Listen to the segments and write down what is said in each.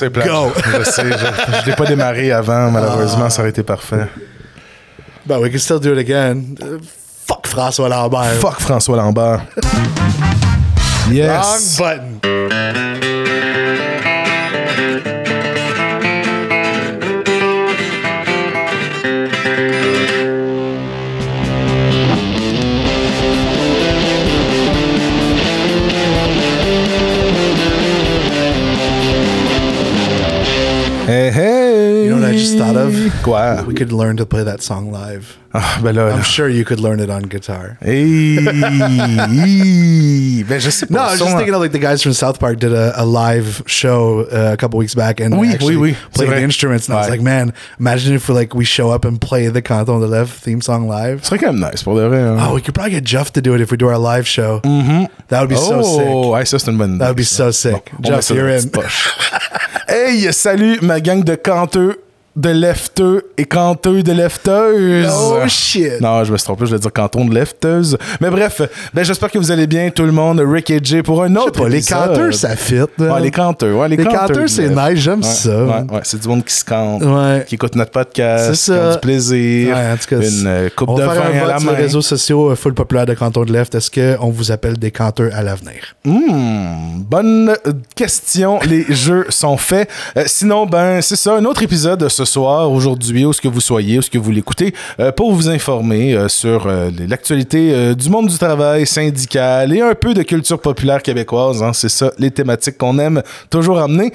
C'est plat. Go! je sais, je, je l'ai pas démarré avant, malheureusement, ça aurait été parfait. But we can still do it again. Fuck François Lambert. Fuck François Lambert. yes. Wrong button. You know what I just thought of? Quoi? We could learn to play that song live. Ah, ben là, I'm là. sure you could learn it on guitar. Hey. ben, je sais pas. No, I was just sûrement. thinking of like the guys from South Park did a, a live show uh, a couple weeks back and Oui, actually oui, oui. C'est played the vrai. instruments. And I was Ouais. like, man, imagine if we like we show up and play the Canton de Lève theme song live. Ce serait quand même nice pour de vrai. hein. Oh, we could probably get Jeff to do it if we do our live show. That would be so sick. Oh, hey, ça, c'est une bonne idée. That would be so sick. Bon, Jeff, met ça dans you're la in. petite hey, salut ma gang de canteux, de lefteux et canteux de lefteuses. Oh shit. Non, je me suis trompé, je vais dire canton de lefteuses. Mais bref, ben j'espère que vous allez bien, tout le monde. Rick et Jay pour un autre pas, les canteurs, ça fit. Ouais, les canteurs, ouais, les, Les canteurs c'est left. nice, j'aime Ouais, ça. Ouais, ouais, c'est du monde qui se cante, qui écoute notre podcast, C'est qui a ça. du plaisir, en tout cas, une euh, coupe on de va vin faire un à la sur les réseaux sociaux euh, full populaire de Canton de l'Est. Est-ce qu'on vous appelle des canteurs à l'avenir? Hmm, bonne question. Les jeux sont faits. Euh, sinon, ben, c'est ça, un autre épisode ce soir, aujourd'hui, où ce que vous soyez, où ce que vous l'écoutez, euh, pour vous informer euh, sur euh, l'actualité du monde du travail syndical et un peu de culture populaire québécoise. hein. c'est ça, les thématiques qu'on aime toujours amener.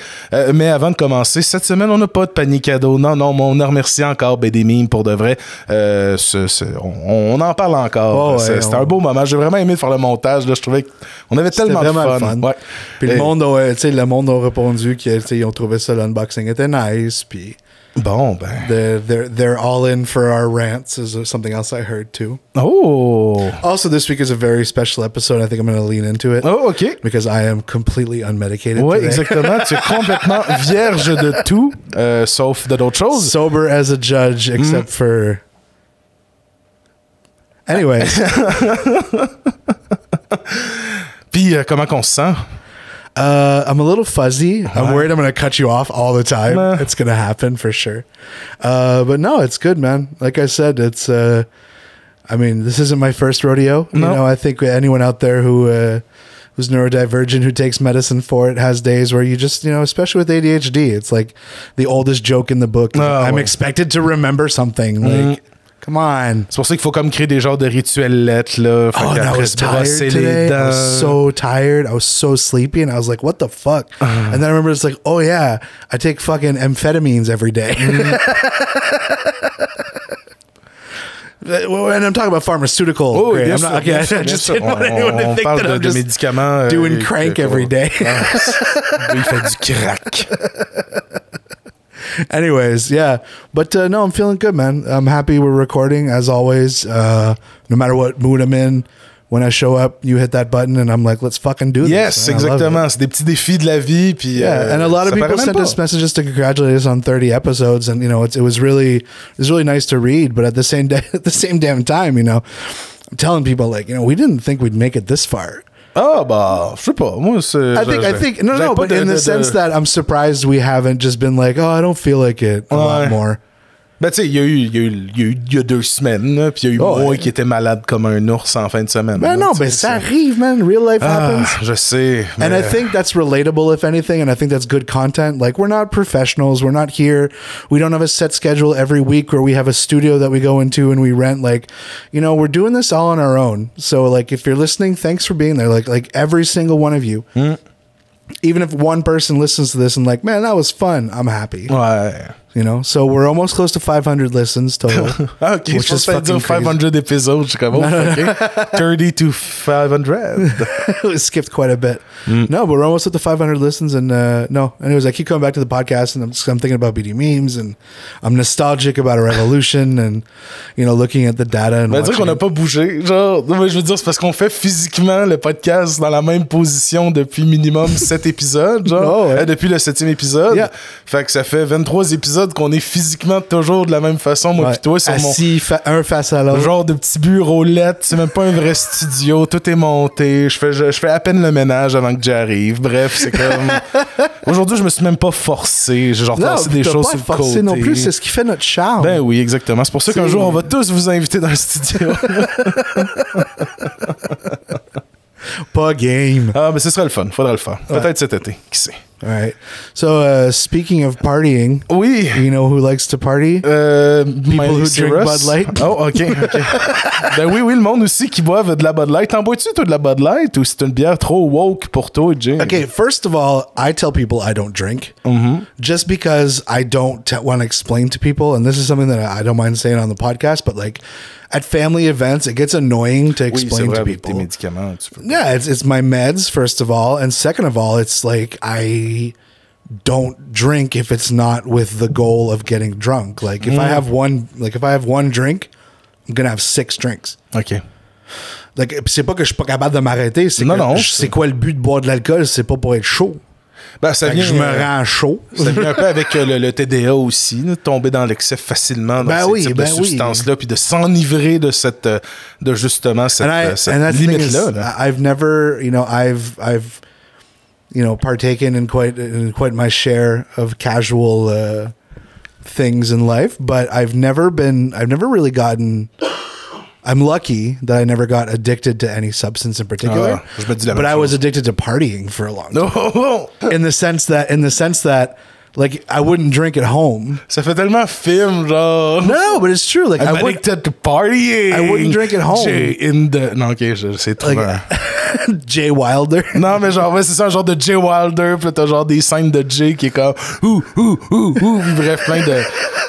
Mais avant de commencer, cette semaine, on n'a pas de panier cadeau. Non, non, on a remercié encore des mimes pour de vrai. Ce- ce- on, on en parle encore. Oh, ouais, C'était on- un beau moment. J'ai vraiment aimé faire le montage. Là. Je trouvais qu'on avait tellement de fun. le fun. Ouais. Puis Et- le monde, a, le monde a répondu qu'ils ont trouvé ça, l'unboxing était nice. Puis Bon, ben. they're, they're, they're all in for our rants, is something else I heard too. Oh! Also, this week is a very special episode. I think I'm going to lean into it Oh, OK. because I am completely unmedicated. Oui, today. exactement. tu es complètement vierge de tout, euh, sauf de d'autres choses. Sober as a judge, Mm. except for. Anyway. Puis, euh, comment qu'on se sent? Uh, I'm a little fuzzy. I'm worried I'm going to cut you off all the time. Nah. It's going to happen for sure. Uh, but no, it's good, man. Like I said, it's. Uh, I mean, this isn't my first rodeo. You No. know, I think anyone out there who uh, who's neurodivergent who takes medicine for it has days where you just, you know, especially with ADHD, it's like the oldest joke in the book. Oh, I'm expected to remember something. Like, come on. C'est pour ça qu'il faut comme créer des genres de rituels lettres, là. Fait Oh, I was tired today. I was so tired. I was so sleepy, and I was like, "What the fuck?" Uh-huh. and then I remember it's like, "Oh yeah, I take fucking amphetamines every day." Mm-hmm. And I'm talking about pharmaceutical. Oh, grade. I'm not, okay, I just didn't want On- anyone to think parle that de, I'm de just médicaments. euh, doing crank every day. Ah, il fait du crack. Anyways, yeah, but uh, no, I'm feeling good, man. I'm happy we're recording as always. Uh, no matter what mood I'm in, when I show up, you hit that button, and I'm like, "Let's fucking do this." I it. exactement. C'est des petits défis de la vie. Puis, Yeah, euh, and a lot of people sent us messages to congratulate us on 30 episodes, and you know, it's, it was really, it was really nice to read. But at the same day, at the same damn time, you know, I'm telling people like, you know, we didn't think we'd make it this far. Ah, bah, je sais pas. Moi, c'est. I think, I think, no, no, but in the sense that I'm surprised we haven't just been like, oh, I don't feel like it a lot more. Ben, tu sais, il y, a eu- il y, a eu- il y a eu il y a deux semaines, là, puis il y a eu Oh, moi ouais. qui était malade comme un ours en fin de semaine. Man, là, no, tu but sais, ça arrive, man. Real life Ah, happens. je sais. And I think that's relatable, if anything. And I think that's good content. Like, we're not professionals. We're not here. We don't have a set schedule every week where we have a studio that we go into and we rent. Like, you know, we're doing this all on our own. So, like, if you're listening, thanks for being there. Like, like every single one of you. Even if one person listens to this and like, man, that was fun. I'm happy. Ouais. You know, so we're almost close to 500 listens total. Ok, Which je is fucking crazy. 500 épisodes. Je suis comme, oh, ok. 30 to 500. we skipped quite a bit. Mm. No, but we're almost at the 500 listens. And uh, no, anyways, I keep coming back to the podcast and I'm, I'm thinking about BD memes and I'm nostalgic about a revolution and, you know, looking at the data and On va dire qu'on n'a pas bougé. Genre, mais je veux dire, c'est parce qu'on fait physiquement le podcast dans la même position depuis minimum 7 épisodes, genre. Oh, ouais. Euh, depuis le 7 épisode. Yeah. Fait que ça fait 23 épisodes qu'on est physiquement toujours de la même façon, moi puis toi, sur mon Assis fa- un face à l'autre. genre de petit bureau LED. C'est même pas un vrai studio. Tout est monté. Je fais, je, je fais à peine le ménage avant que j'arrive. Bref, c'est comme. Aujourd'hui, je me suis même pas forcé. J'ai genre Non, des choses pas sur le forcé côté. non plus, c'est ce qui fait notre charme. Ben oui, exactement. C'est pour ça qu'un jour, on va tous vous inviter dans le studio. pas game. ah, mais ce serait le fun. Faudra le faire. Peut-être cet été. Qui sait? All right. So, uh, speaking of partying, Oui. you know who likes to party? Euh, Miley who drink Cyrus. Bud Light. Oh, ok, ok. ben oui, oui, le monde aussi qui boive de la Bud Light. T'en bois-tu, toi, de la Bud Light ou c'est une bière trop woke pour toi, Jay? Okay, first of all, I tell people I don't drink just because I don't want to explain to people. And this is something that I don't mind saying on the podcast, but like at family events, it gets annoying to Oui, explain vrai, to avec tes people. médicaments. Tu peux... Yeah, it's, it's my meds, first of all. And second of all, it's like I don't drink if it's not with the goal of getting drunk. Like if I mm. have one, like if I have one drink, I'm to have six drinks. OK. Like, c'est pas que je suis pas capable de m'arrêter, c'est Non, que non, je- c'est- c'est quoi le but de boire de l'alcool? C'est pas pour être chaud. Ben, ça Fait que vient, je me euh, rends chaud. ça vient un peu avec euh, le, le TDA aussi, là, tomber dans l'excès facilement dans Ben ces oui, types ben de oui. substances-là, puis de s'enivrer de cette, euh, de justement cette, limite-là. I've never, you know, I've I've you know partaken in quite in quite my share of casual uh, things in life, but I've never been I've never really gotten. I'm lucky that I never got addicted to any substance in particular. Je me dis la but I was addicted to partying for a long time. Oh, In the sense that in the sense that like I wouldn't drink at home. ça fait tellement film, genre. No, but it's true. Like I I'm would addicted to partying. I wouldn't drink at home. Jay in the... Non, ok, je sais trop. Like-. Jay Wilder. Non, mais genre, ouais, c'est ça, un genre de Jay Wilder, là, t'as genre des scènes de Jay qui est comme ouh, ouh, ouh, ouh, bref, plein de.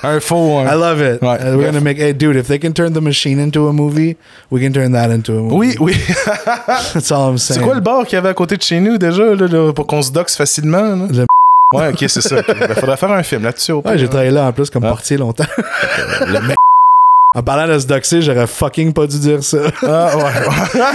Un faux. un- I love it. Ouais, Uh, we're gonna make. Hey, dude, if they can turn the machine into a movie, we can turn that into a movie. Oui, oui. that's all I'm saying. C'est quoi le bar qu'il y avait à côté de chez nous déjà, là, là, pour qu'on se doxe facilement? là? Le- Ouais, ok, c'est ça. ok. Ben, faudrait faire un film là-dessus. Ouais, j'ai travaillé là en plus comme Ah. portier longtemps. Le mec. En parlant de se doxer, j'aurais fucking pas dû dire ça. Ah, ouais, ouais.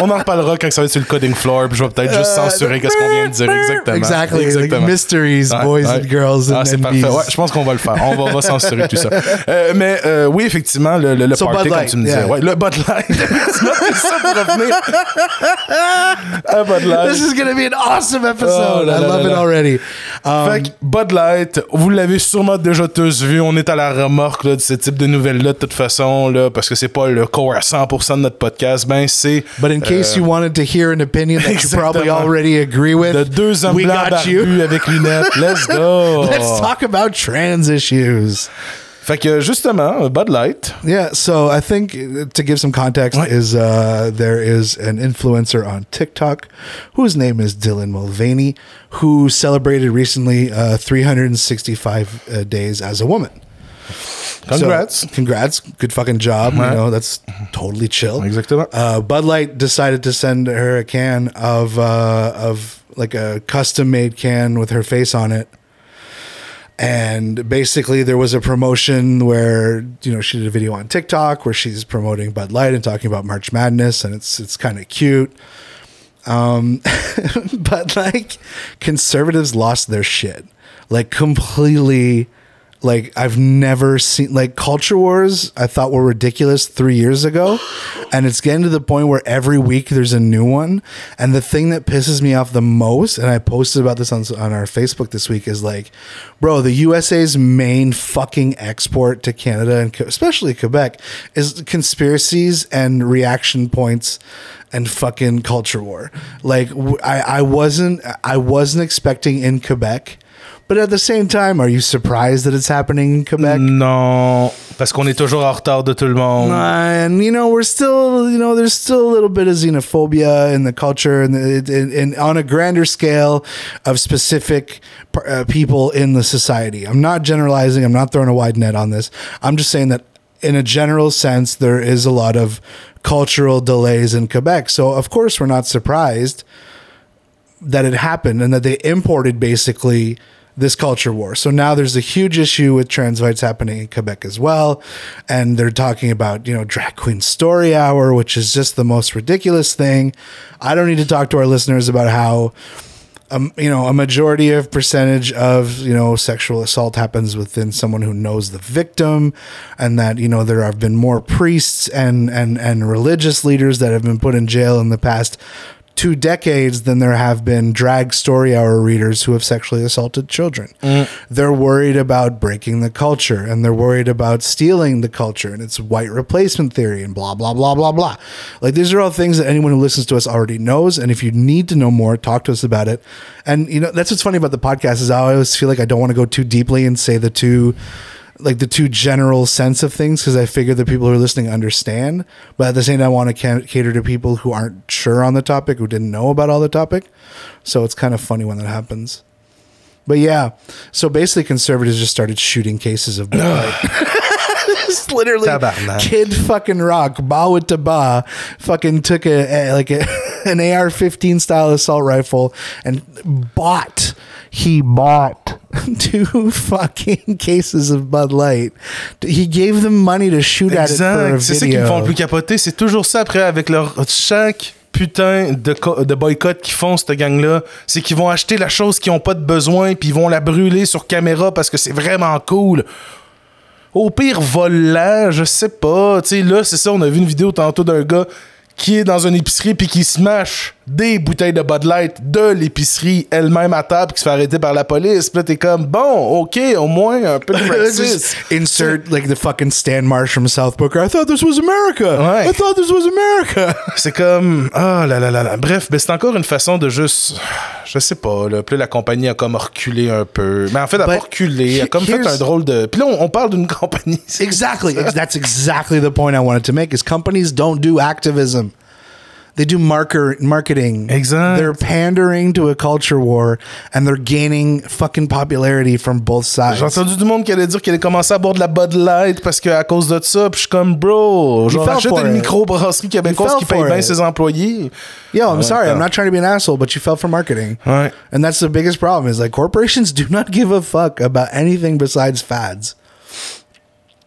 On en reparlera quand ça va être sur le coding floor, puis je vais peut-être juste censurer qu'est-ce qu'on vient de dire exactement. Exactly. Exactement. mysteries, Ouais, boys ouais. and girls Ah, c'est parfait. Ouais, je pense qu'on va le faire. On va, va censurer tout ça. Euh, mais euh, oui, effectivement, le, le, le So, party, comme tu me disais. yeah. Ouais, le Bud Light. C'est ça pour revenir à Bud Light. This is gonna be an awesome episode. Oh là I love là it là. already. Um, Fait que Bud Light, vous l'avez sûrement déjà tous vu. On est à la remorque là, de ce type de nouvelles-là, de toute façon, là, parce que c'est pas le core à 100% de notre podcast. Ben, c'est but in case you wanted to hear an opinion that you probably already agree with, de deux hommes blancs barbus avec lunettes. Let's go! Let's talk about trans issues. Fait que justement, Bud Light. Yeah, so I think uh, to give some context Ouais. is uh, there is an influencer on TikTok whose name is Dylan Mulvaney who celebrated recently uh, 365 uh, days as a woman. Congrats. So, congrats. Good fucking job. Ouais. You know, that's totally chill. Exactement. Uh, Bud Light decided to send her a can of uh, of like a custom made can with her face on it. And basically, there was a promotion where you know she did a video on TikTok where she's promoting Bud Light and talking about March Madness, and it's it's kind of cute. Um, but like conservatives lost their shit, like completely. Like I've never seen like culture wars. I thought were ridiculous three years ago, and it's getting to the point where every week there's a new one. And the thing that pisses me off the most, and I posted about this on on our Facebook this week, is like, bro, the USA's main fucking export to Canada and especially Quebec is conspiracies and reaction points and fucking culture war. Like I I wasn't I wasn't expecting in Quebec. But at the same time, are you surprised that it's happening in Quebec? Non, parce qu'on est toujours en retard de tout le monde. And you know we're still, you know, there's still a little bit of xenophobia in the culture, and, and, and on a grander scale of specific uh, people in the society. I'm not generalizing. I'm not throwing a wide net on this. I'm just saying that in a general sense, there is a lot of cultural delays in Quebec. So of course we're not surprised that it happened and that they imported basically this culture war. So now there's a huge issue with trans rights happening in Quebec as well. And they're talking about, you know, drag queen story hour, which is just the most ridiculous thing. I don't need to talk to our listeners about how um, you know, a majority of percentage of you know sexual assault happens within someone who knows the victim, and that you know there have been more priests and and and religious leaders that have been put in jail in the past two decades than there have been drag story hour readers who have sexually assaulted children. Mm. They're worried about breaking the culture and they're worried about stealing the culture and it's white replacement theory and blah blah blah blah blah. Like these are all things that anyone who listens to us already knows and if you need to know more, talk to us about it. And you know, that's what's funny about the podcast is I always feel like I don't want to go too deeply and say the two like the two general sense of things because I figure the people who are listening understand. But at the same time, I want to cater to people who aren't sure on the topic, who didn't know about all the topic. So it's kind of funny when that happens. But yeah, so basically, conservatives just started shooting cases of Bud Light. Literally Kid fucking Rock, ba with the ba, fucking took a, a like a, an AR-15 style assault rifle and bought. He bought two fucking cases of Bud Light. He gave them money to shoot at it for a. C'est ça qui me font le plus capoter. C'est toujours ça après avec leur chaque putain de, co- de boycott qu'ils font, cette gang-là. C'est qu'ils vont acheter la chose qu'ils ont pas de besoin puis ils vont la brûler sur caméra parce que c'est vraiment cool. Au pire, vol-la, je sais pas. Tu sais, là, c'est ça, on a vu une vidéo tantôt d'un gars qui est dans une épicerie puis qui smash des bouteilles de Bud Light de l'épicerie elle-même à table qui se fait arrêter par la police. Puis là, t'es comme, bon, ok, au moins un peu de practice. insert like the fucking Stan Marsh from South Booker. I thought this was America. Ouais. I thought this was America. C'est comme. Ah là là là là. Bref, mais c'est encore une façon de juste. Je sais pas, là. Puis là, la compagnie a comme reculé un peu. Mais en fait, elle a pas reculé. Elle a comme fait un drôle de. Puis là, on, on parle d'une compagnie. Exactly. Ex- That's exactly the point I wanted to make. Is companies don't do activism. They do marker marketing. Exact. They're pandering to a culture war and they're gaining fucking popularity from both sides. J'ai entendu du monde qui allait dire qu'elle allait commencer à boire de la Bud Light parce qu'à cause de ça, puis je suis comme, bro, je You vais fell racheter for une microbrasserie québécoise qui paye bien ses employés. Yo, I'm sorry. I'm not trying to be an asshole, but you fell for marketing. Ouais. And that's the biggest problem is like corporations do not give a fuck about anything besides fads.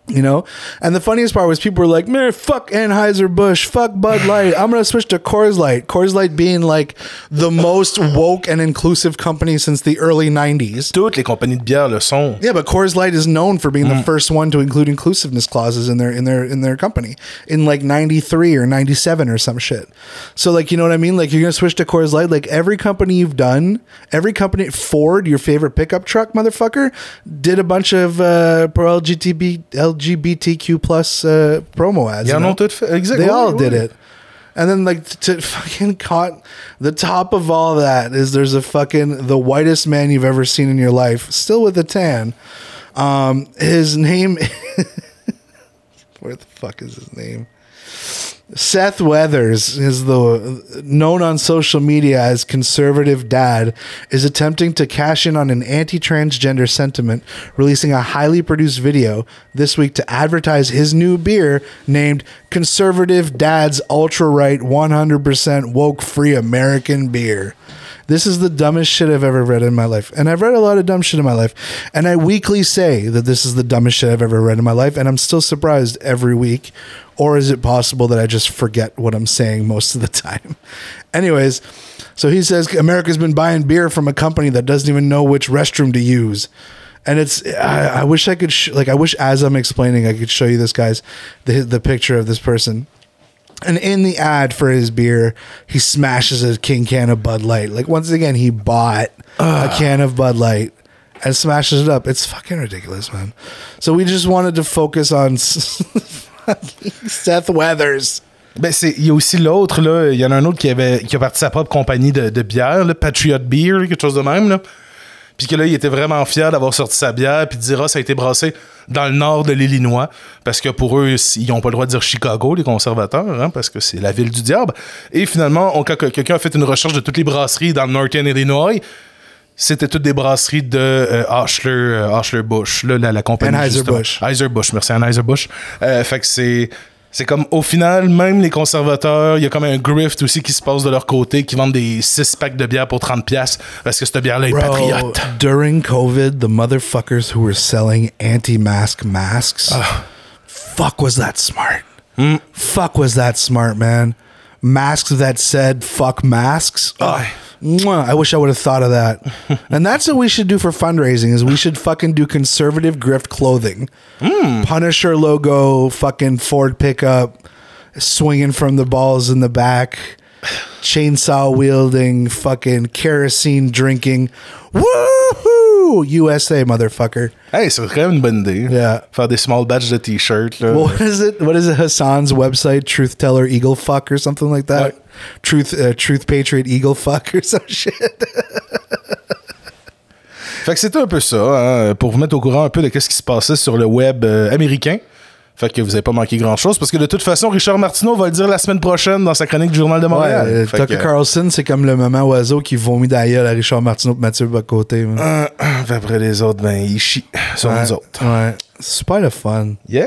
You know? And the funniest part was people were like, man, fuck Anheuser-Busch, fuck Bud Light. I'm going to switch to Coors Light. Coors Light being like the most woke and inclusive company since the early 90s. Toutes les compagnies de bière le sont. Yeah, but Coors Light is known for being the first one to include inclusiveness clauses in their in their in their company in like 93 or 97 or some shit. So like, you know what I mean? Like you're going to switch to Coors Light like every company you've done, every company Ford, your favorite pickup truck motherfucker, did a bunch of uh pro LGTB LGBTQ plus uh promo ads. Ils you en know? ont toutes fait. Exact. They all did it. And then like to fucking caught the top of all that is there's a fucking the whitest man you've ever seen in your life, still with a tan. Um his name Where the fuck is his name? Seth Weathers is the known on social media as conservative dad is attempting to cash in on an anti-transgender sentiment releasing a highly produced video this week to advertise his new beer named conservative dad's ultra right 100% woke free american beer this is the dumbest shit I've ever read in my life. And I've read a lot of dumb shit in my life. And I weekly say that this is the dumbest shit I've ever read in my life. And I'm still surprised every week. Or is it possible that I just forget what I'm saying most of the time? Anyways, so he says America's been buying beer from a company that doesn't even know which restroom to use. And it's, I, I wish I could, sh- like, I wish as I'm explaining, I could show you this guy's, the, the picture of this person. And in the ad for his beer, he smashes a king can of Bud Light. Like once again, he bought a can of Bud Light and smashes it up. It's fucking ridiculous, man. So we just wanted to focus on Seth Weathers. Ben, c'est, il y a aussi l'autre, là. Il y en a un autre qui, avait, qui a parti sa propre compagnie de, de bière, là, Patriot Beer, quelque chose de même, là. Puis que là, il était vraiment fier d'avoir sorti sa bière, puis de dire, ah, ça a été brassé dans le nord de l'Illinois, parce que pour eux, ils n'ont pas le droit de dire Chicago, les conservateurs, hein, parce que c'est la ville du diable. Et finalement, on- quand quelqu'un a fait une recherche de toutes les brasseries dans le Northern Illinois, c'était toutes des brasseries de euh, Ashler, euh, Ashler Bush, là, la, la compagnie. Anheuser-Busch. Anheuser-Busch, merci, Anheuser-Busch. Euh, fait que c'est. C'est comme, au final, même les conservateurs, il y a comme un grift aussi qui se passe de leur côté, qui vendent des 6 packs de bière pour 30$ parce que cette bière-là est Bro, patriote. during COVID, the motherfuckers who were selling anti-mask masks, fuck was that smart. Fuck was that smart, man. Masks that said fuck masks? Oh, Ouais. I wish I would have thought of that. and that's what we should do for fundraising is we should fucking do conservative grift clothing. Hmm. Punisher logo, fucking Ford pickup, swinging from the balls in the back, chainsaw wielding, fucking kerosene drinking. USA, motherfucker. Hey, c'est vraiment une bonne idée. Yeah. Faire des small batches de t-shirts. What is it? What is it? Hassan's website, Truth Teller Eagle Fuck or something like that? What? Truth, uh, Truth Patriot Eagle Fuck or some shit. Fait que c'était un peu ça, hein, pour vous mettre au courant un peu de ce qui se passait sur le web euh, américain. Fait que vous n'avez pas manqué grand-chose, parce que de toute façon, Richard Martineau va le dire la semaine prochaine dans sa chronique du Journal de Ouais, Montréal. euh, Tucker que, Carlson, c'est comme le maman oiseau qui vomit d'ailleurs à Richard Martineau et Mathieu Bocoté. man. euh, après les autres, ben, ils chient sur Ouais, nous autres. Ouais. C'est super le fun. Yeah!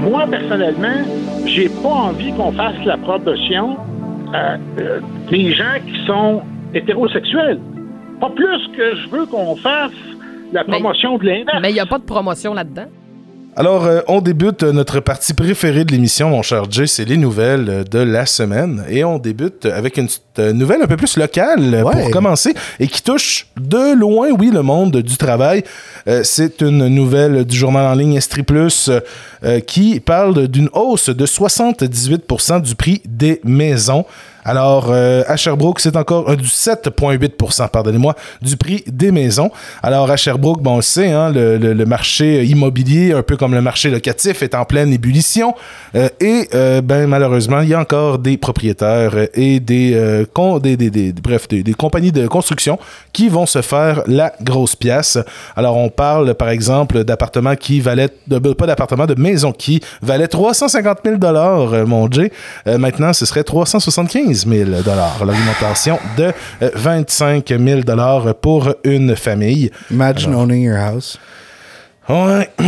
Moi, personnellement, j'ai pas envie qu'on fasse la promotion euh, euh, des gens qui sont hétérosexuels. Pas plus que je veux qu'on fasse la Mais- promotion de l'inverse. Mais il n'y a pas de promotion là-dedans? Alors, euh, on débute euh, notre partie préférée de l'émission, mon cher Jay, c'est les nouvelles euh, de la semaine. Et on débute avec une nouvelle un peu plus locale Ouais. pour commencer et qui touche de loin, oui, le monde du travail. Euh, c'est une nouvelle du journal en ligne Estri Plus euh, qui parle d'une hausse de 78% du prix des maisons. Alors, euh, à Sherbrooke, c'est encore euh, du 7,8% pardonnez-moi, du prix des maisons. Alors, à Sherbrooke, bon, on le sait, hein, le, marché immobilier, un peu comme le marché locatif, est en pleine ébullition. Euh, et, euh, ben, malheureusement, il y a encore des propriétaires euh, et des, euh, bref, des, compagnies de construction qui vont se faire la grosse pièce. Alors, on parle, par exemple, d'appartements qui valaient, de, pas d'appartements, de maisons qui valaient 350 000 euh, mon Jay. Euh, maintenant, ce serait 375 000 L'augmentation de euh, 25 000 pour une famille. Imagine owning your house. Ouais.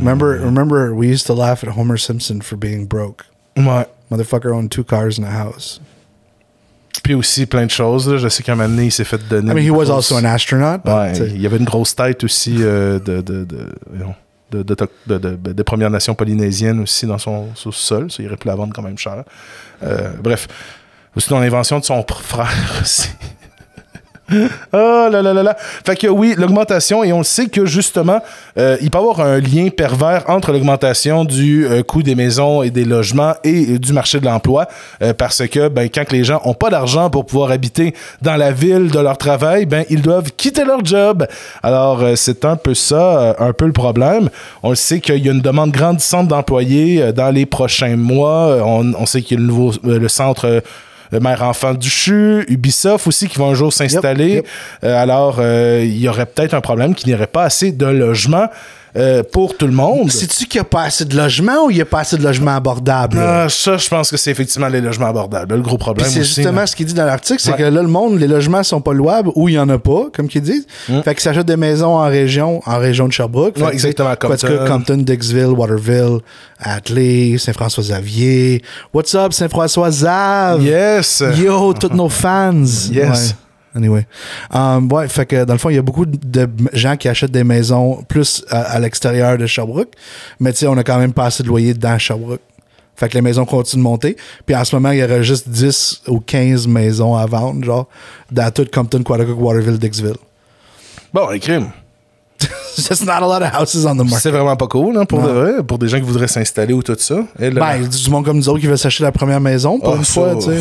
Remember, remember, we used to laugh at Homer Simpson for being broke. ouais. Motherfucker owned two cars and a house. Puis aussi plein de choses. là. Je sais qu'à un moment donné, il s'est fait donner. I mean, he une was grosse- also an astronaut. But Ouais, uh, il y avait une grosse tête aussi euh, de, de, de, de, de, de- de- de Première Nation polynésienne aussi dans son sous-sol. Ça irait plus la vendre quand même cher. Euh, bref. Aussi dans l'invention de son frère aussi. Oh là là là là. Fait que oui, l'augmentation, et on sait que justement, euh, il peut y avoir un lien pervers entre l'augmentation du euh, coût des maisons et des logements et euh, du marché de l'emploi, parce que ben, quand les gens ont pas d'argent pour pouvoir habiter dans la ville de leur travail, ben ils doivent quitter leur job. Alors c'est un peu ça, un peu le problème. On sait qu'il y a une demande grandissante d'employés dans les prochains mois. On, sait qu'il y a le nouveau le centre le mère-enfant du CHU, Ubisoft aussi qui va un jour s'installer. yep. Euh, alors, euh, il y aurait peut-être un problème qu'il n'y aurait pas assez de logements euh, pour tout le monde. C'est-tu qu'il n'y a pas assez de logements ou il n'y a pas assez de logements abordables? Ah, ça, je pense que c'est effectivement les logements abordables. Le gros problème c'est justement là. ce qu'il dit dans l'article, c'est Ouais. que là, le monde, les logements sont pas louables ou il y en a pas, comme qu'ils disent. Mm. Fait qu'ils s'achètent des maisons en région, en région de Sherbrooke. Ouais, que, exactement, Compton. Compton. Compton, Dixville, Waterville, Atlee, Saint-François-Xavier. What's up, Saint-François-Xav? Yes! Yo, tous nos fans. Yes. Ouais. Anyway. Um, ouais, fait que dans le fond, il y a beaucoup de gens qui achètent des maisons plus à, à l'extérieur de Sherbrooke. Mais tu sais, on a quand même pas assez de loyer dans Sherbrooke. Fait que les maisons continuent de monter. Puis en ce moment, il y aurait juste 10 ou 15 maisons à vendre, genre, dans tout Compton, Quaticook, Waterville, Dixville. Bon, les crimes. Just not a lot of houses on the market. C'est vraiment pas cool, hein, pour Non. de vrai, pour des gens qui voudraient s'installer ou tout ça. Et Ben, du monde comme nous autres qui veut s'acheter la première maison pour Ah, une fois, tu sais.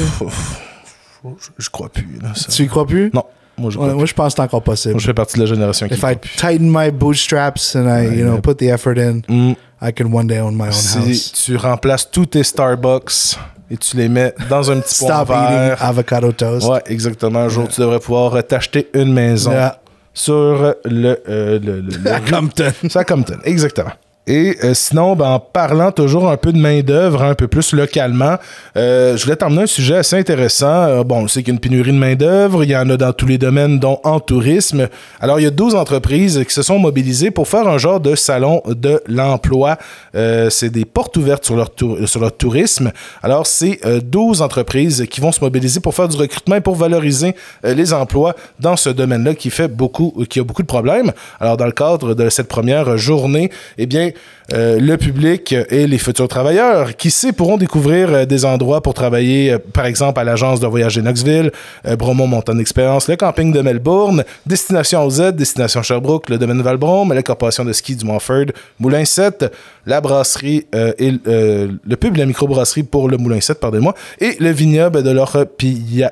Je, je crois plus. Là, ça. Tu y crois plus? Non, moi je crois Ouais, moi, je pense que c'est encore possible. Moi, je fais partie de la génération qui If I plus. tighten my bootstraps and I, you know, ouais. put the effort in, Mm. I can one day own my own Si house. tu remplaces tous tes Starbucks et tu les mets dans un petit Stop eating vert. avocado toast. Ouais, exactement. Un jour, tu devrais pouvoir t'acheter une maison Yeah. sur le, euh, le, le- le- À Compton. C'est à Compton, exactement. Et euh, sinon, ben, en parlant toujours un peu de main-d'œuvre, un peu plus localement, euh, je voulais t'emmener un sujet assez intéressant. Euh, bon, on sait qu'il y a une pénurie de main-d'œuvre, il y en a dans tous les domaines, dont en tourisme. Alors, il y a 12 entreprises qui se sont mobilisées pour faire un genre de salon de l'emploi. C'est des portes ouvertes sur leur, sur leur tourisme. Alors, c'est euh, 12 entreprises qui vont se mobiliser pour faire du recrutement et pour valoriser les emplois dans ce domaine-là qui fait beaucoup, qui a beaucoup de problèmes. Alors, dans le cadre de cette première journée, eh bien, euh, le public et les futurs travailleurs, qui sait, pourront découvrir euh, des endroits pour travailler, euh, par exemple à l'agence de voyage de Knoxville, Bromont Montagne d'Expérience, le camping de Melbourne, Destination OZ, Destination Sherbrooke, le domaine Valbrome, la corporation de ski du Montford, Moulin 7, la brasserie et le pub la microbrasserie pour le Moulin 7, pardonnez-moi, et le vignoble de leur,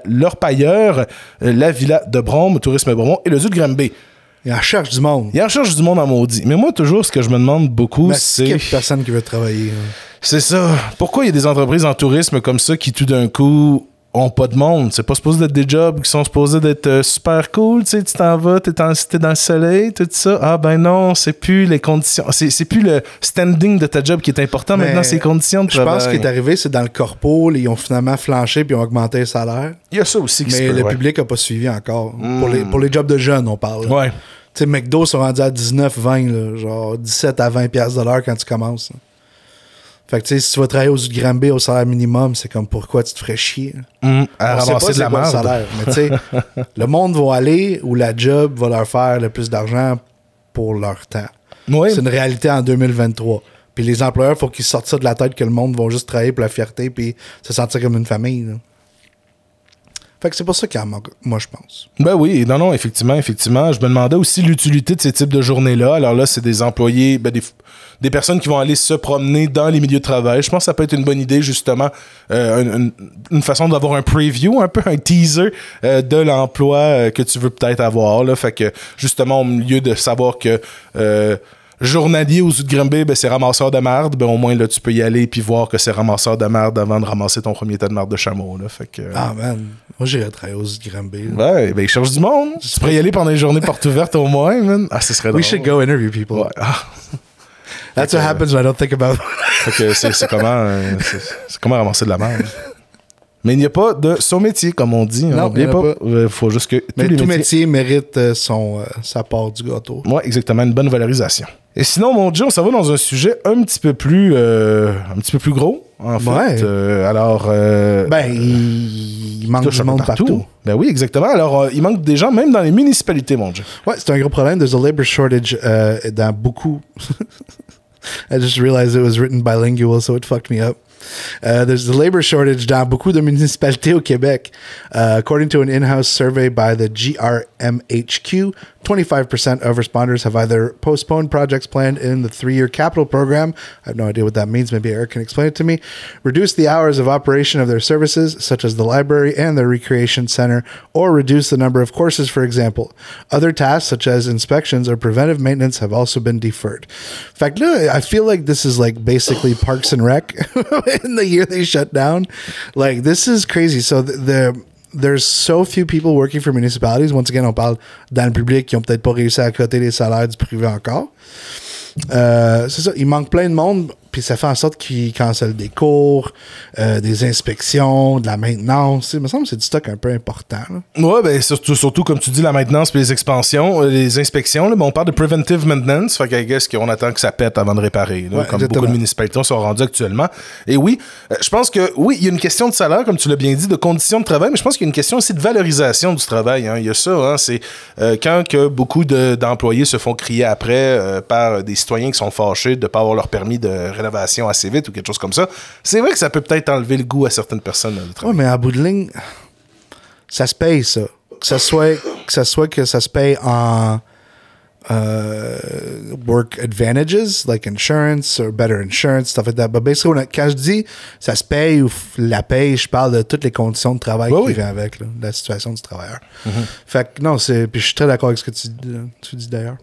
leur pailleur, la villa de Brome, Tourisme Bromont et le zoo de Granby. Il en cherche du monde. Il en cherche du monde en maudit. Mais moi, toujours, ce que je me demande beaucoup, c'est... qu'il y a personne qui veut travailler. hein. C'est ça. Pourquoi il y a des entreprises en tourisme comme ça qui, tout d'un coup, ont pas de monde? C'est pas supposé d'être des jobs qui sont supposés d'être euh, super cool. Tu sais, tu t'en vas, t'es, en- t'es dans le soleil, tout ça. Ah ben non, c'est plus les conditions. C'est, c'est plus le standing de ta job qui est important. Mais Maintenant, c'est les conditions de Je travail. pense ce qui est arrivé, c'est dans le corpo, ils ont finalement flanché puis ils ont augmenté les salaires. Il y a ça aussi qui se Mais peut, le ouais. public n'a pas suivi encore. Pour, les, pour les jobs de jeunes, on parle. là. Ouais. Sais, McDo sont rendus à 19, 20, là, genre 17 à 20 piastres de l'heure quand tu commences. là. Fait que tu sais, si tu vas travailler aux Granby au salaire minimum, c'est comme pourquoi tu te ferais chier. là. À On sait ramasser pas de la merde. salaire, mais tu sais, le monde va aller où la job va leur faire le plus d'argent pour leur temps. C'est une réalité en 2023. Puis les employeurs, il faut qu'ils sortent ça de la tête que le monde va juste travailler pour la fierté puis se sentir comme une famille. là. Fait que c'est pour ça qu'il en manque, moi, je pense. Ben oui, non, non, effectivement, effectivement. Je me demandais aussi l'utilité de ces types de journées-là. Alors là, c'est des employés, ben des, des personnes qui vont aller se promener dans les milieux de travail. Je pense que ça peut être une bonne idée, justement, euh, une, façon d'avoir un preview, un peu un teaser euh, de l'emploi euh, que tu veux peut-être avoir. Fait que, justement, au milieu de savoir que... Journalier aux zoo de ben c'est ramasseur de merde. Ben au moins là tu peux y aller puis voir que c'est ramasseur de merde avant de ramasser ton premier tas de merde de chameau. Là. Fait que, euh, Ah, man. Moi, j'irais travailler aux Granby. là. Ouais, ben il cherche du monde. Tu pourrais y aller pendant les journées portes ouvertes au moins, man. Ah, ce serait drôle. We should go interview people. Ouais. Ah, That's what happens when I don't think about que c'est comment, euh, comment ramasser de la merde. Mais il n'y a pas de son métier, comme on dit. Non, hein. Oubliez il y en a pas. Il faut juste que tous Mais les tout métier mérite euh, son, euh, sa part du gâteau. Ouais, exactement, une bonne valorisation. Et sinon, mon Dieu, on s'en va dans un sujet un petit peu plus, euh, un petit peu plus gros, en fait. Euh, alors, euh, Ben, il, il manque du monde partout. Ben oui, exactement. Alors, euh, il manque des gens, même dans les municipalités, mon Dieu. Ouais, c'est un gros problème. There's a labor shortage euh, dans beaucoup. I just realized it was written bilingual, so it fucked me up. Uh, there's a labor shortage dans beaucoup de municipalités au Québec. Uh, according to an in-house survey by the GRMHQ, 25% of responders have either postponed projects planned in the three-year capital program. I have no idea what that means. Maybe Eric can explain it to me. Reduce the hours of operation of their services, such as the library and the recreation center, or reduce the number of courses, for example. Other tasks, such as inspections or preventive maintenance, have also been deferred. In fact, I feel like this is like basically Parks and Rec in the year they shut down. Like, this is crazy. So the, the there's so few people working for municipalities. Once again, on parle dans le public qui ont peut-être pas réussi à coter les salaires du privé encore. Euh, c'est ça, il manque plein de monde, puis ça fait en sorte qu'ils cancellent des cours, euh, des inspections, de la maintenance. Il me semble que c'est du stock un peu important. là. Ouais, ben surtout, surtout comme tu dis, la maintenance puis les expansions, euh, les inspections, là, ben, on parle de preventive maintenance, fait qu'on attend que ça pète avant de réparer, là, Ouais, comme exactement. beaucoup de municipalités sont rendues actuellement. Et oui, euh, je pense que oui, il y a une question de salaire, comme tu l'as bien dit, de conditions de travail, mais je pense qu'il y a une question aussi de valorisation du travail. hein. Il y a ça, hein, c'est euh, quand que beaucoup de- d'employés se font crier après par des citoyens qui sont fâchés de ne pas avoir leur permis de rénovation assez vite ou quelque chose comme ça. C'est vrai que ça peut peut-être enlever le goût à certaines personnes. Ouais, mais à bout de ligne, ça se paye, ça. Que ça soit que ça, soit que ça se paye en euh, work advantages, like insurance or better insurance, stuff like that. But basically, quand je dis ça se paye ou la paye, je parle de toutes les conditions de travail Ouais, qui oui. viennent avec, là, la situation du travailleur. Fait que non, c'est. Puis je suis très d'accord avec ce que tu, tu dis d'ailleurs.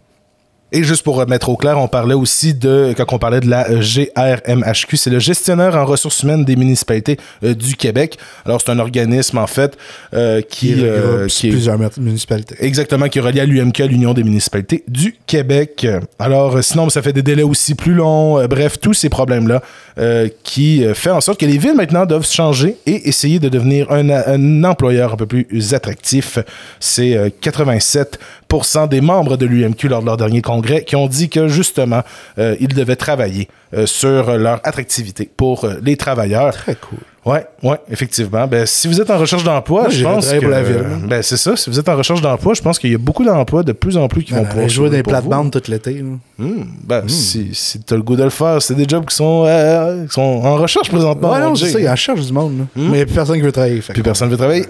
Et juste pour mettre au clair, on parlait aussi de, quand on parlait de la GRMHQ, c'est le gestionnaire en ressources humaines des municipalités euh, du Québec. Alors, c'est un organisme, en fait, euh, qui, euh, qui est- plusieurs mu- municipalités. Exactement, qui est relié à l'UMQ, l'Union des municipalités du Québec. Alors, sinon, ça fait des délais aussi plus longs. Bref, tous ces problèmes-là qui fait en sorte que les villes maintenant doivent changer et essayer de devenir un, un employeur un peu plus attractif. C'est euh, 87 50% des membres de l'UMQ lors de leur dernier congrès qui ont dit que justement, euh, ils devaient travailler euh, sur leur attractivité pour euh, les travailleurs. Très cool. Ouais, ouais, effectivement. Ben, si vous êtes en recherche d'emploi, je pense que travailler pour la ville, hein. ben c'est ça. Si vous êtes en recherche d'emploi, je pense qu'il y a beaucoup d'emplois de plus en plus qui vont On pouvoir jouer des plates-bandes tout l'été. Hmm, ben, si, si t'as le goût de le faire, c'est des jobs qui sont, euh, qui sont en recherche présentement. ouais, non, c'est ça, il y a la charge du monde. là. Mais il n'y a plus personne qui veut travailler. fait que- personne ne veut travailler.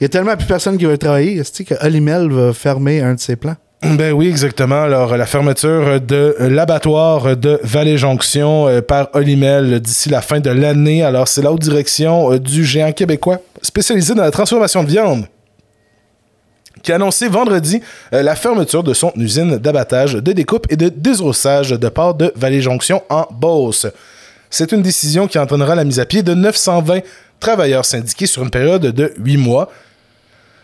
Il y a tellement plus personne qui veut travailler. Est-ce que Olimel va fermer un de ses plans? Ben oui, exactement. Alors, la fermeture de l'abattoir de Vallée-Jonction euh, par Olimel d'ici la fin de l'année. Alors, c'est la haute direction euh, du géant québécois spécialisé dans la transformation de viande qui a annoncé vendredi euh, la fermeture de son usine d'abattage, de découpe et de désossage de porc de Vallée-Jonction en Beauce. C'est une décision qui entraînera la mise à pied de 920 travailleurs syndiqués sur une période de 8 mois.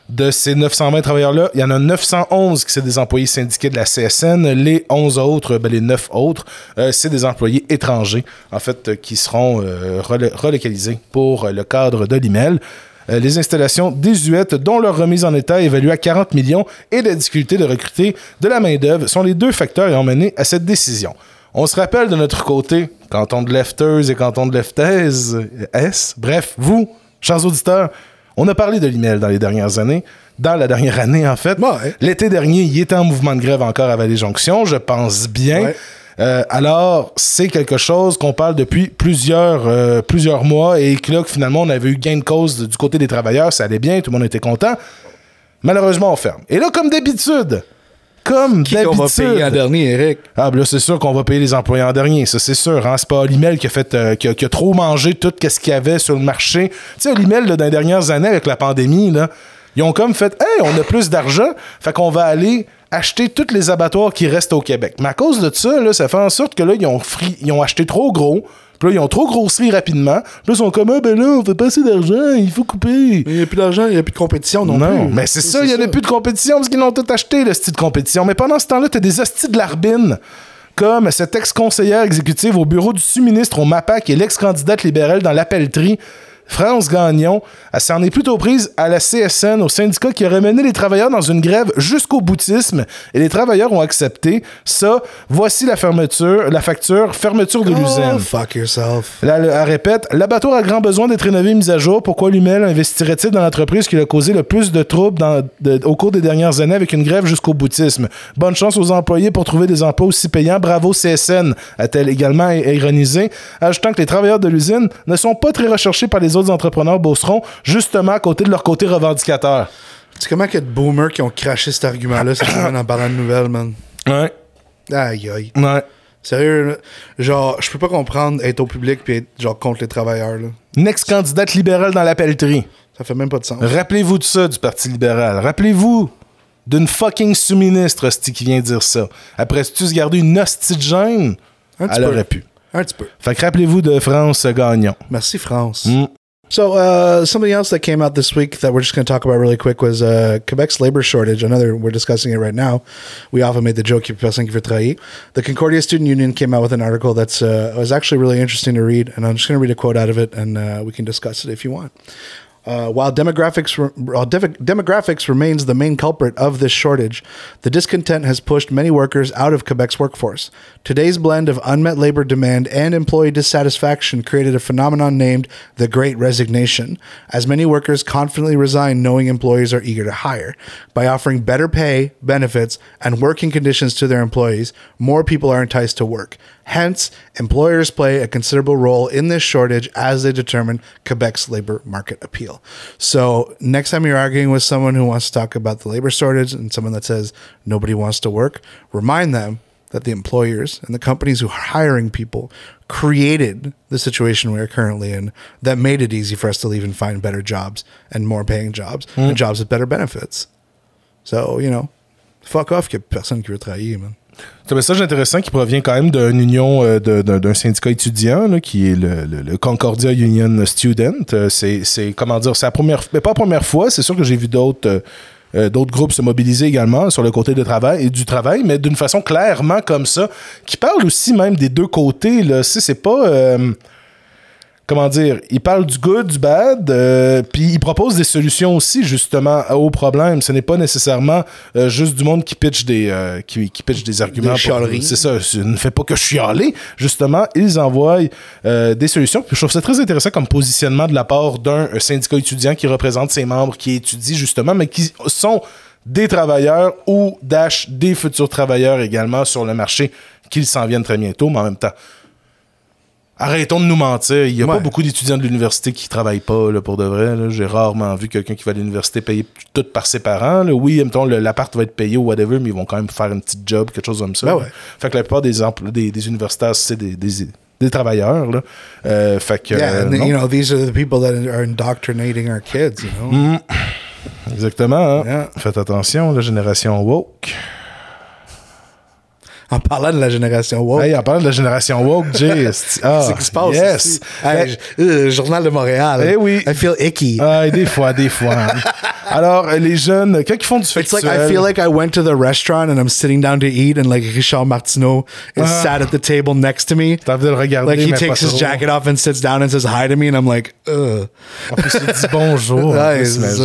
De ces 920 travailleurs-là, il y en a 911 qui sont des employés syndiqués de la CSN. Les 11 autres, ben les 9 autres, euh, c'est des employés étrangers, en fait, euh, qui seront euh, relo- relocalisés pour le cadre de l'IMEL. Les installations désuètes, dont leur remise en état évaluée à 40 millions, et la difficulté de recruter de la main-d'œuvre sont les deux facteurs ayant mené à cette décision. On se rappelle de notre côté, canton de lefters et canton de leftaises, euh, S. Bref, vous, chers auditeurs, on a parlé de l'email dans les dernières années. Dans la dernière année, en fait. Ouais. L'été dernier, il était en mouvement de grève encore à Vallée-Jonction, je pense bien. Ouais. Euh, alors, c'est quelque chose qu'on parle depuis plusieurs, euh, plusieurs mois et que là, que finalement, on avait eu gain de cause du côté des travailleurs, ça allait bien, tout le monde était content. Malheureusement, on ferme. Et là, comme d'habitude, comme Qui qu'on va payer en dernier, Eric? ah, ben là, c'est sûr qu'on va payer les employés en dernier, ça, c'est sûr. Hein? C'est pas Olimel qui a, fait, euh, qui, a, qui a trop mangé tout ce qu'il y avait sur le marché. Tu sais, Olimel, là, dans les dernières années, avec la pandémie, là, ils ont comme fait Hey, on a plus d'argent, fait qu'on va aller acheter tous les abattoirs qui restent au Québec. Mais à cause de ça, là, ça fait en sorte que là, ils ont, ils ont acheté trop gros. Puis là, ils ont trop grossi rapidement. Puis là, ils sont comme, ah, ben là, on fait pas assez d'argent, il faut couper. Il n'y a plus d'argent, il n'y a plus de compétition non, Non, plus. mais c'est ça, il n'y en a plus de compétition parce qu'ils l'ont tout acheté, le style de compétition. Mais pendant ce temps-là, tu as des hosties de l'arbine, comme cette ex-conseillère exécutive au bureau du sous-ministre au MAPAC et l'ex-candidate libérale dans l'appellerie, France Gagnon. Elle s'en est plutôt prise à la CSN, au syndicat qui aurait mené les travailleurs dans une grève jusqu'au boutisme. Et les travailleurs ont accepté. Ça, voici la fermeture, la facture, fermeture de l'usine. fuck yourself. Là, elle, répète L'abattoir a grand besoin d'être rénové et mis à jour. Pourquoi Lumel investirait-il dans l'entreprise qui lui a causé le plus de troubles dans- de- au cours des dernières années avec une grève jusqu'au boutisme? Bonne chance aux employés pour trouver des emplois aussi payants. Bravo CSN, a-t-elle également ironisé, ajoutant que les travailleurs de l'usine ne sont pas très recherchés par les autres entrepreneurs beaucerons, justement à côté de leur côté revendicateur. C'est comment qu'il y a de boomers qui ont craché cet argument-là cette semaine en parlant de nouvelles, man? Ouais, Aïe, aïe. ouais. Sérieux, genre, je peux pas comprendre être au public puis être, genre, contre les travailleurs, là. Une ex-candidate libérale dans la pelleterie. Ça fait même pas de sens. Rappelez-vous de ça du Parti libéral. Rappelez-vous d'une fucking sous-ministre hostie, qui vient dire ça. Après, si tu se garder une hostie de gêne, elle peu. aurait pu. Un petit peu. Fait que rappelez-vous de France Gagnon. Merci, France. Mm. So, uh, something else that came out this week that we're just going to talk about really quick was uh, Quebec's labor shortage. Another, we're discussing it right now. We often made the joke, personne qui travailler. The Concordia Student Union came out with an article that's uh, was actually really interesting to read, and I'm just going to read a quote out of it, and uh, we can discuss it if you want. Uh, while demographics while demographics remains the main culprit of this shortage, the discontent has pushed many workers out of Quebec's workforce. Today's blend of unmet labor demand and employee dissatisfaction created a phenomenon named the Great Resignation, as many workers confidently resign knowing employers are eager to hire. By offering better pay, benefits, and working conditions to their employees, more people are enticed to work. Hence, employers play a considerable role in this shortage as they determine Quebec's labor market appeal. So, next time you're arguing with someone who wants to talk about the labor shortage and someone that says nobody wants to work, remind them that the employers and the companies who are hiring people created the situation we are currently in that made it easy for us to leave and find better jobs and more paying jobs and jobs with better benefits. So, you know, fuck off qu'il y a personne qui veut travailler, man. C'est un message intéressant qui provient quand même d'une union euh, d'un syndicat étudiant là, qui est le, le- le Concordia Union Student. Euh, C'est, c'est- comment dire, c'est la première, mais pas la première fois. C'est sûr que j'ai vu d'autres. euh, euh, d'autres groupes se mobiliser également sur le côté travail et du travail, mais d'une façon clairement comme ça, qui parle aussi même des deux côtés. Là. Sais, C'est pas. euh, comment dire, il parle du good, du bad, euh, puis il propose des solutions aussi justement aux problèmes. Ce n'est pas nécessairement euh, juste du monde qui pitch des euh, qui, qui pitch des arguments. Des. C'est ça, ce ne fait pas que chialer. Justement, ils envoient euh, des solutions. Puis je trouve ça très intéressant comme positionnement de la part d'un euh, syndicat étudiant qui représente ses membres, qui étudient justement, mais qui sont des travailleurs ou dash des futurs travailleurs également sur le marché qu'ils s'en viennent très bientôt, mais en même temps. Arrêtons de nous mentir. Il n'y a pas beaucoup d'étudiants de l'université qui travaillent pas là, pour de vrai. là. J'ai rarement vu quelqu'un qui va à l'université payer tout par ses parents. là. Oui, mettons, l'appart va être payé ou whatever, mais ils vont quand même faire un petit job, quelque chose comme ça. Ben ouais. Fait que la plupart des, empl- des, des universitaires, c'est des, des, des travailleurs. Là. Euh, fait que, Yeah, euh, and you know these are the people that are indoctrinating our kids. You know, Exactement. hein. Yeah. Faites attention, la génération woke. En parlant de la génération woke, Hey, en parlant de la génération woke, Jay, c'est- ah, c'est ce qui se passe. Yes. Ben, Hey, je- euh, Journal de Montréal. Eh oui. I feel icky. ah, des fois, des fois. Alors, euh, les jeunes, quand ils font du It's like I feel like I went to the restaurant and I'm sitting down to eat, and like Richard Martineau is Ah. sat at the table next to me. T'as envie de le regarder, Like he mais takes pas his trop. jacket off and sits down and says hi to me, and I'm like, ugh. En plus, il dit bonjour. en Ouais, plus, imagine. ça.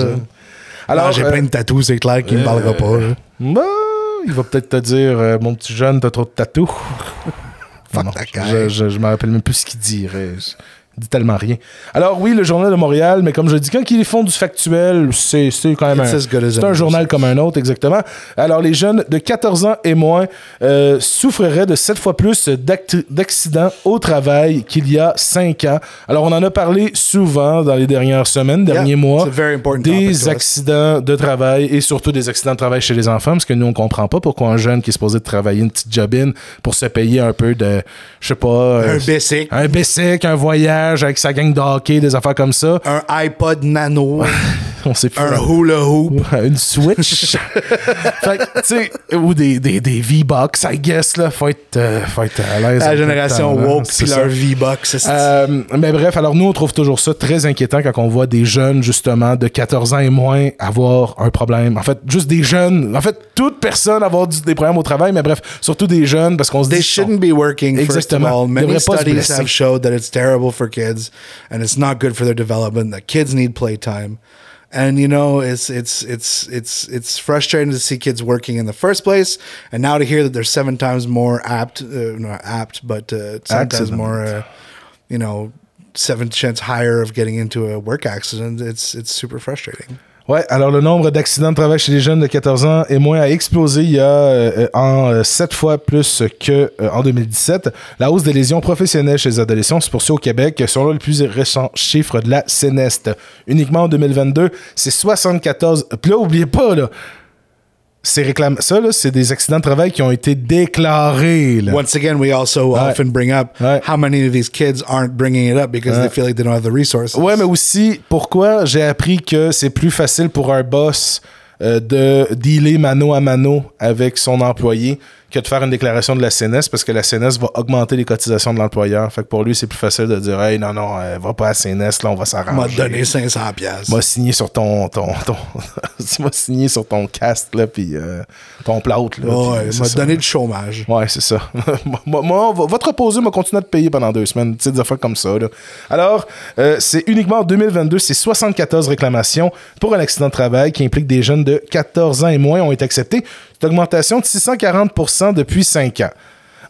Alors, Alors j'ai euh, plein de tatous, c'est clair qu'il me parlera pas. là. bah, il va peut-être te dire, euh, mon petit jeune, t'as trop de tatou. Je, je, je me rappelle même plus ce qu'il dirait. Dit tellement rien. Alors oui, le journal de Montréal, mais comme je dis, quand ils font du factuel, c'est quand même un, c'est journal comme un autre, exactement. Alors les jeunes de 14 ans et moins euh, souffriraient de 7 fois plus d'accidents au travail qu'il y a 5 ans. Alors on en a parlé souvent dans les dernières semaines, derniers Yeah, mois, des accidents de travail et surtout des accidents de travail chez les enfants, parce que nous on comprend pas pourquoi un jeune qui est supposé de travailler une petite jobine pour se payer un peu de, je sais pas, euh, Un basic, un basic, un voyage avec sa gang de hockey, des affaires comme ça. un iPod Nano, On sait plus. un hula hoop. Une Switch. fait que, tu sais, ou des, des, des V-Bucks, I guess, là. Faut être, euh, faut être à l'aise. La génération temps, woke C'est puis leur V-Bucks. Euh, mais bref, alors nous, on trouve toujours ça très inquiétant quand on voit des jeunes, justement, de 14 ans et moins avoir un problème. En fait, juste des jeunes. En fait, toute personne avoir du- des problèmes au travail, mais bref, surtout des jeunes parce qu'on se dit. They shouldn't be working, first of all. Many studies have showed that it's terrible for kids and it's not good for their development, that kids need playtime. And you know, it's it's it's it's it's frustrating to see kids working in the first place, and now to hear that they're seven times more apt, uh, not apt, but uh, seven times more, uh, you know, seven chance higher of getting into a work accident. It's it's super frustrating. Ouais, alors le nombre d'accidents de travail chez les jeunes de 14 ans et moins a explosé il y a euh, en 7 fois plus que euh, en 2017. La hausse des lésions professionnelles chez les adolescents se poursuit au Québec selon le plus récent chiffre de la CNEST. Uniquement en 2022, c'est 74. Puis là, oubliez pas, là, réclame ça, là, c'est des accidents de travail qui ont été déclarés. là. Once again, we also often bring up Ouais. how many of these kids aren't bringing it up because Ouais. they feel like they don't have the resources. Ouais, mais aussi, pourquoi j'ai appris que c'est plus facile pour un boss euh, de dealer mano à mano avec son employé que de faire une déclaration de la CNS parce que la CNS va augmenter les cotisations de l'employeur. Fait que pour lui, c'est plus facile de dire Hey, non, non, euh, va pas à la CNS, là, on va m'a s'arranger. donné 500 pièces. M'a signé sur ton. ton, ton tu m'as signé sur ton cast, là, puis euh, ton plâtre, là. Ouais, c'est m'a donné du chômage. Ouais, c'est ça. moi, moi, va- reposer m'a continué à te payer pendant deux semaines. Tu sais, des affaires comme ça. Là. Alors, euh, c'est uniquement en 2022, c'est 74 réclamations pour un accident de travail qui implique des jeunes de 14 ans et moins ont été acceptés. C'est une augmentation de 640% depuis 5 ans.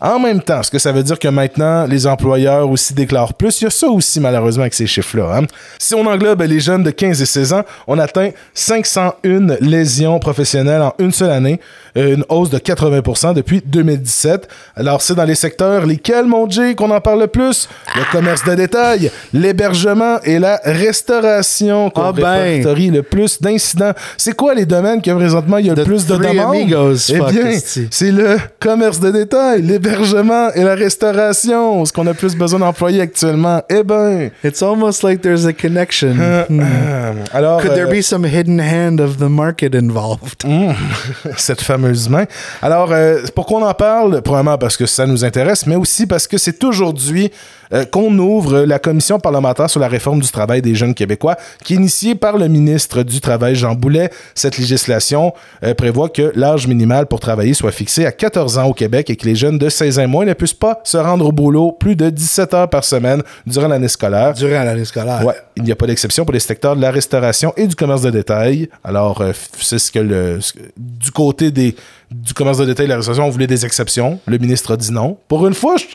En même temps, ce que ça veut dire que maintenant, les employeurs aussi déclarent plus. Il y a ça aussi, malheureusement, avec ces chiffres-là. hein. Si on englobe les jeunes de 15 et 16 ans, on atteint 501 lésions professionnelles en une seule année, une hausse de 80% depuis 2017. Alors, c'est dans les secteurs lesquels, mon Jay, qu'on en parle le plus? Le commerce de détail, l'hébergement et la restauration qu'on Ah ben. répertorie le plus d'incidents. C'est quoi les domaines que présentement il y a le The plus de demandes? amigos, eh bien, c'est le commerce de détail, l'hébergement et la restauration, ce qu'on a plus besoin d'employer actuellement. Eh ben, It's almost like there's a connection. Hmm. euh, alors, Could there euh, be some hidden hand of the market involved? Mm. cette fameuse main. Alors, euh, pourquoi on en parle? Probablement parce que ça nous intéresse, mais aussi parce que c'est aujourd'hui euh, qu'on ouvre la commission parlementaire sur la réforme du travail des jeunes Québécois, qui est initiée par le ministre du Travail, Jean Boulet. Cette législation euh, prévoit que l'âge minimal pour travailler soit fixé à 14 ans au Québec et que les jeunes de 16 ans et moins ne puissent pas se rendre au boulot plus de 17 heures par semaine durant l'année scolaire. Durant l'année scolaire. Ouais, il n'y a pas d'exception pour les secteurs de la restauration et du commerce de détail. Alors, euh, c'est ce que le. du côté des, du commerce de détail et de la restauration, on voulait des exceptions. Le ministre a dit non. Pour une fois, je.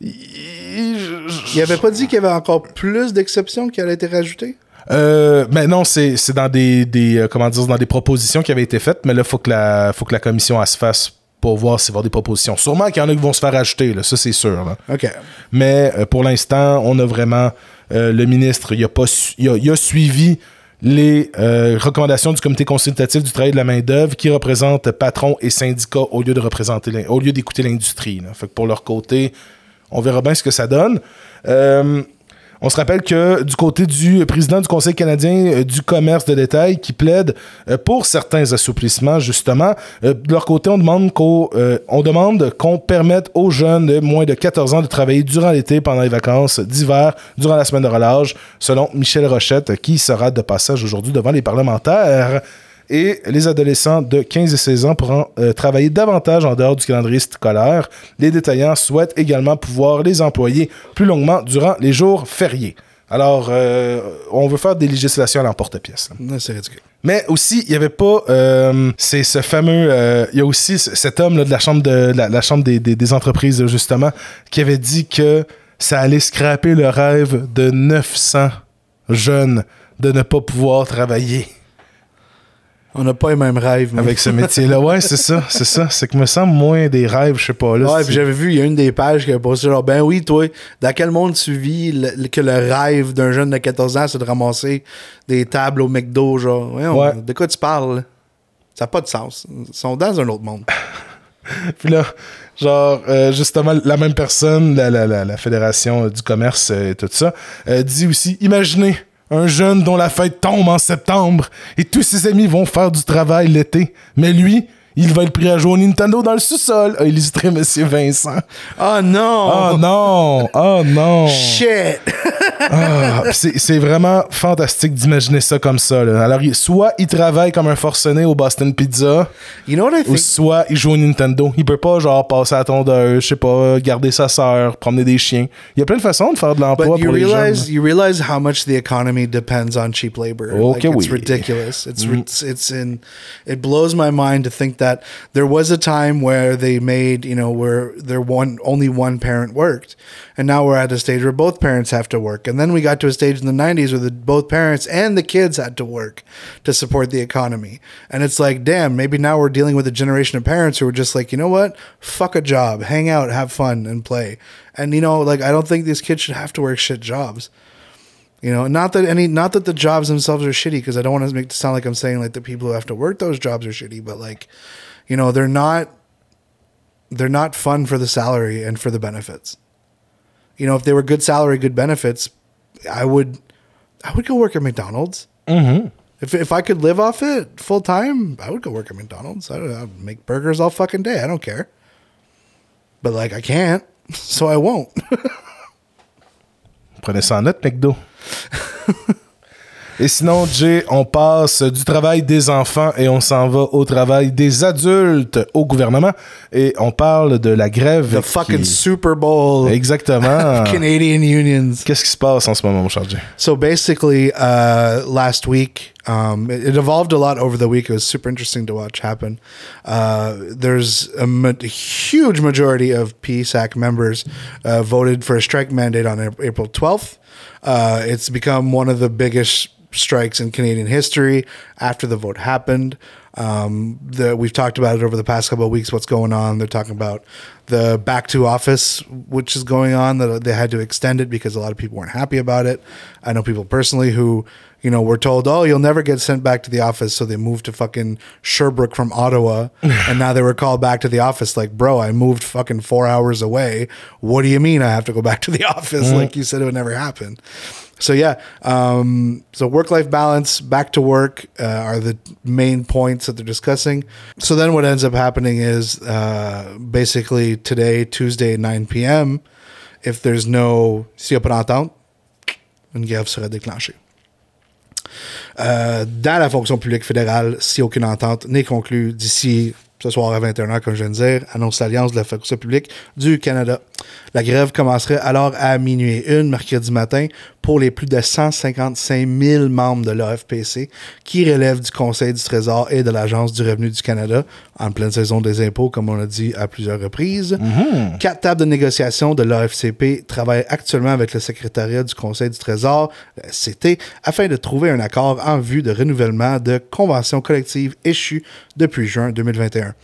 il- je- Il avait pas dit qu'il y avait encore plus d'exceptions qui allaient être rajoutées? Euh, mais non, c'est dans des, des euh, comment dire, dans des propositions qui avaient été faites, mais là, faut que la, faut que la commission elle se fasse pour voir s'il va y avoir des propositions. Sûrement qu'il y en a qui vont se faire ajouter, là, ça c'est sûr. là. OK. Mais euh, pour l'instant, on a vraiment euh, le ministre, il a pas, il a, il a suivi les euh, recommandations du comité consultatif du travail de la main d'œuvre qui représente patrons et syndicats au lieu de représenter, au lieu d'écouter l'industrie. Fait pour leur côté, on verra bien ce que ça donne. Euh, on se rappelle que du côté du président du Conseil canadien euh, du commerce de détail qui plaide euh, pour certains assouplissements, justement, euh, de leur côté, on demande qu'on on demande qu'on permette aux jeunes de moins de 14 ans de travailler durant l'été, pendant les vacances d'hiver, durant la semaine de relâche, selon Michel Rochette, qui sera de passage aujourd'hui devant les parlementaires. Et les adolescents de 15 et 16 ans pourront euh, travailler davantage en dehors du calendrier scolaire. Les détaillants souhaitent également pouvoir les employer plus longuement durant les jours fériés. Alors, euh, on veut faire des législations à l'emporte-pièce. Non, C'est ridicule. Mais aussi, il n'y avait pas. euh, c'est ce fameux. euh, Il y a aussi cet homme là, de la chambre, de, la, la chambre des, des- des entreprises, justement, qui avait dit que ça allait scraper le rêve de 900 jeunes de ne pas pouvoir travailler On n'a pas les mêmes rêves. mais- avec ce métier-là. Ouais, c'est ça, c'est ça. C'est que me semble moins des rêves, je sais pas. Là, Ouais, puis j'avais vu, il y a une des pages qui avait posté genre, ben oui, toi, dans quel monde tu vis le- que le rêve d'un jeune de 14 ans, c'est de ramasser des tables au McDo, genre, Ouais. de quoi tu parles? Ça n'a pas de sens. Ils sont dans un autre monde. Puis là, genre, euh, justement, la même personne, la, la, la, la Fédération du commerce et tout ça, euh, dit aussi Imaginez un jeune dont la fête tombe en septembre et tous ses amis vont faire du travail l'été, mais lui, il va être pris à jouer au Nintendo dans le sous-sol, a illustré Monsieur Vincent. Oh non! Oh non! Oh non! Shit! Ah, c'est vraiment fantastique d'imaginer ça comme ça. là. Alors, soit il travaille comme un forcené au Boston Pizza, You know what I ou think? soit il joue au Nintendo. Il peut pas, genre, passer à la tondeuse, je sais pas, garder sa sœur, promener des chiens. Il y a plein de façons de faire de l'emploi pour les realize jeunes. you realize how much the economy depends on cheap labor. Okay, like, it's oui. ridiculous. It's ri- it's in it blows my mind to think that there was a time where they made you know where there one only one parent worked, and now we're at a stage where both parents have to work, and then we got to a stage in the '90s where the, both parents and the kids had to work to support the economy, and it's like damn, maybe now we're dealing with a generation of parents who are just like you know what, fuck a job, hang out, have fun, and play. And you know, like I don't think these kids should have to work shit jobs. You know, not that any, not that the jobs themselves are shitty, because I don't want to make it sound like I'm saying like the people who have to work those jobs are shitty, but like, you know, they're not, they're not fun for the salary and for the benefits. You know, if they were good salary, good benefits, I would, I would go work at McDonald's. Mm-hmm. If if I could live off it full time, I would go work at McDonald's. I would I'd make burgers all fucking day. I don't care. But like, I can't, so I won't. En note, McDo. Et sinon, Jay, on passe du travail des enfants et on s'en va au travail des adultes au gouvernement. Et on parle de la grève. the qui- fucking Super Bowl. Exactement. Canadian unions. Qu'est-ce qui se passe en ce moment, mon cher Jay? So basically, uh, last week, um, it, it evolved a lot over the week. It was super interesting to watch happen. Uh, there's a ma- huge majority of PSAC members uh, voted for a strike mandate on Ap- April 12th. Uh, it's become one of the biggest strikes in Canadian history after the vote happened. Um, the, we've talked about it over the past couple of weeks. What's going on? They're talking about the back to office, which is going on. That they had to extend it because a lot of people weren't happy about it. I know people personally who, you know, were told, "Oh, you'll never get sent back to the office," so they moved to fucking Sherbrooke from Ottawa, and now they were called back to the office. Like, bro, I moved fucking four hours away. What do you mean I have to go back to the office? Like you said, it would never happen. So yeah, um, so work-life balance, back to work uh, are the main points that they're discussing. So then, what ends up happening is uh, basically today, Tuesday, 9 p.m. If there's no a pas d'entente, une grève sera déclenchée. Euh, dans la fonction publique fédérale, si aucune entente n'est conclue d'ici ce soir à 21h, comme je viens de dire, annonce l'Alliance de la faculté publique du Canada. La grève commencerait alors à minuit une, mercredi matin, pour les plus de 155 000 membres de l'AFPC qui relèvent du Conseil du Trésor et de l'Agence du revenu du Canada en pleine saison des impôts, comme on l'a dit à plusieurs reprises. Quatre tables de négociation de l'AFCP travaillent actuellement avec le secrétariat du Conseil du Trésor, SCT, afin de trouver un accord en vue de renouvellement de conventions collectives échues depuis juin 2021.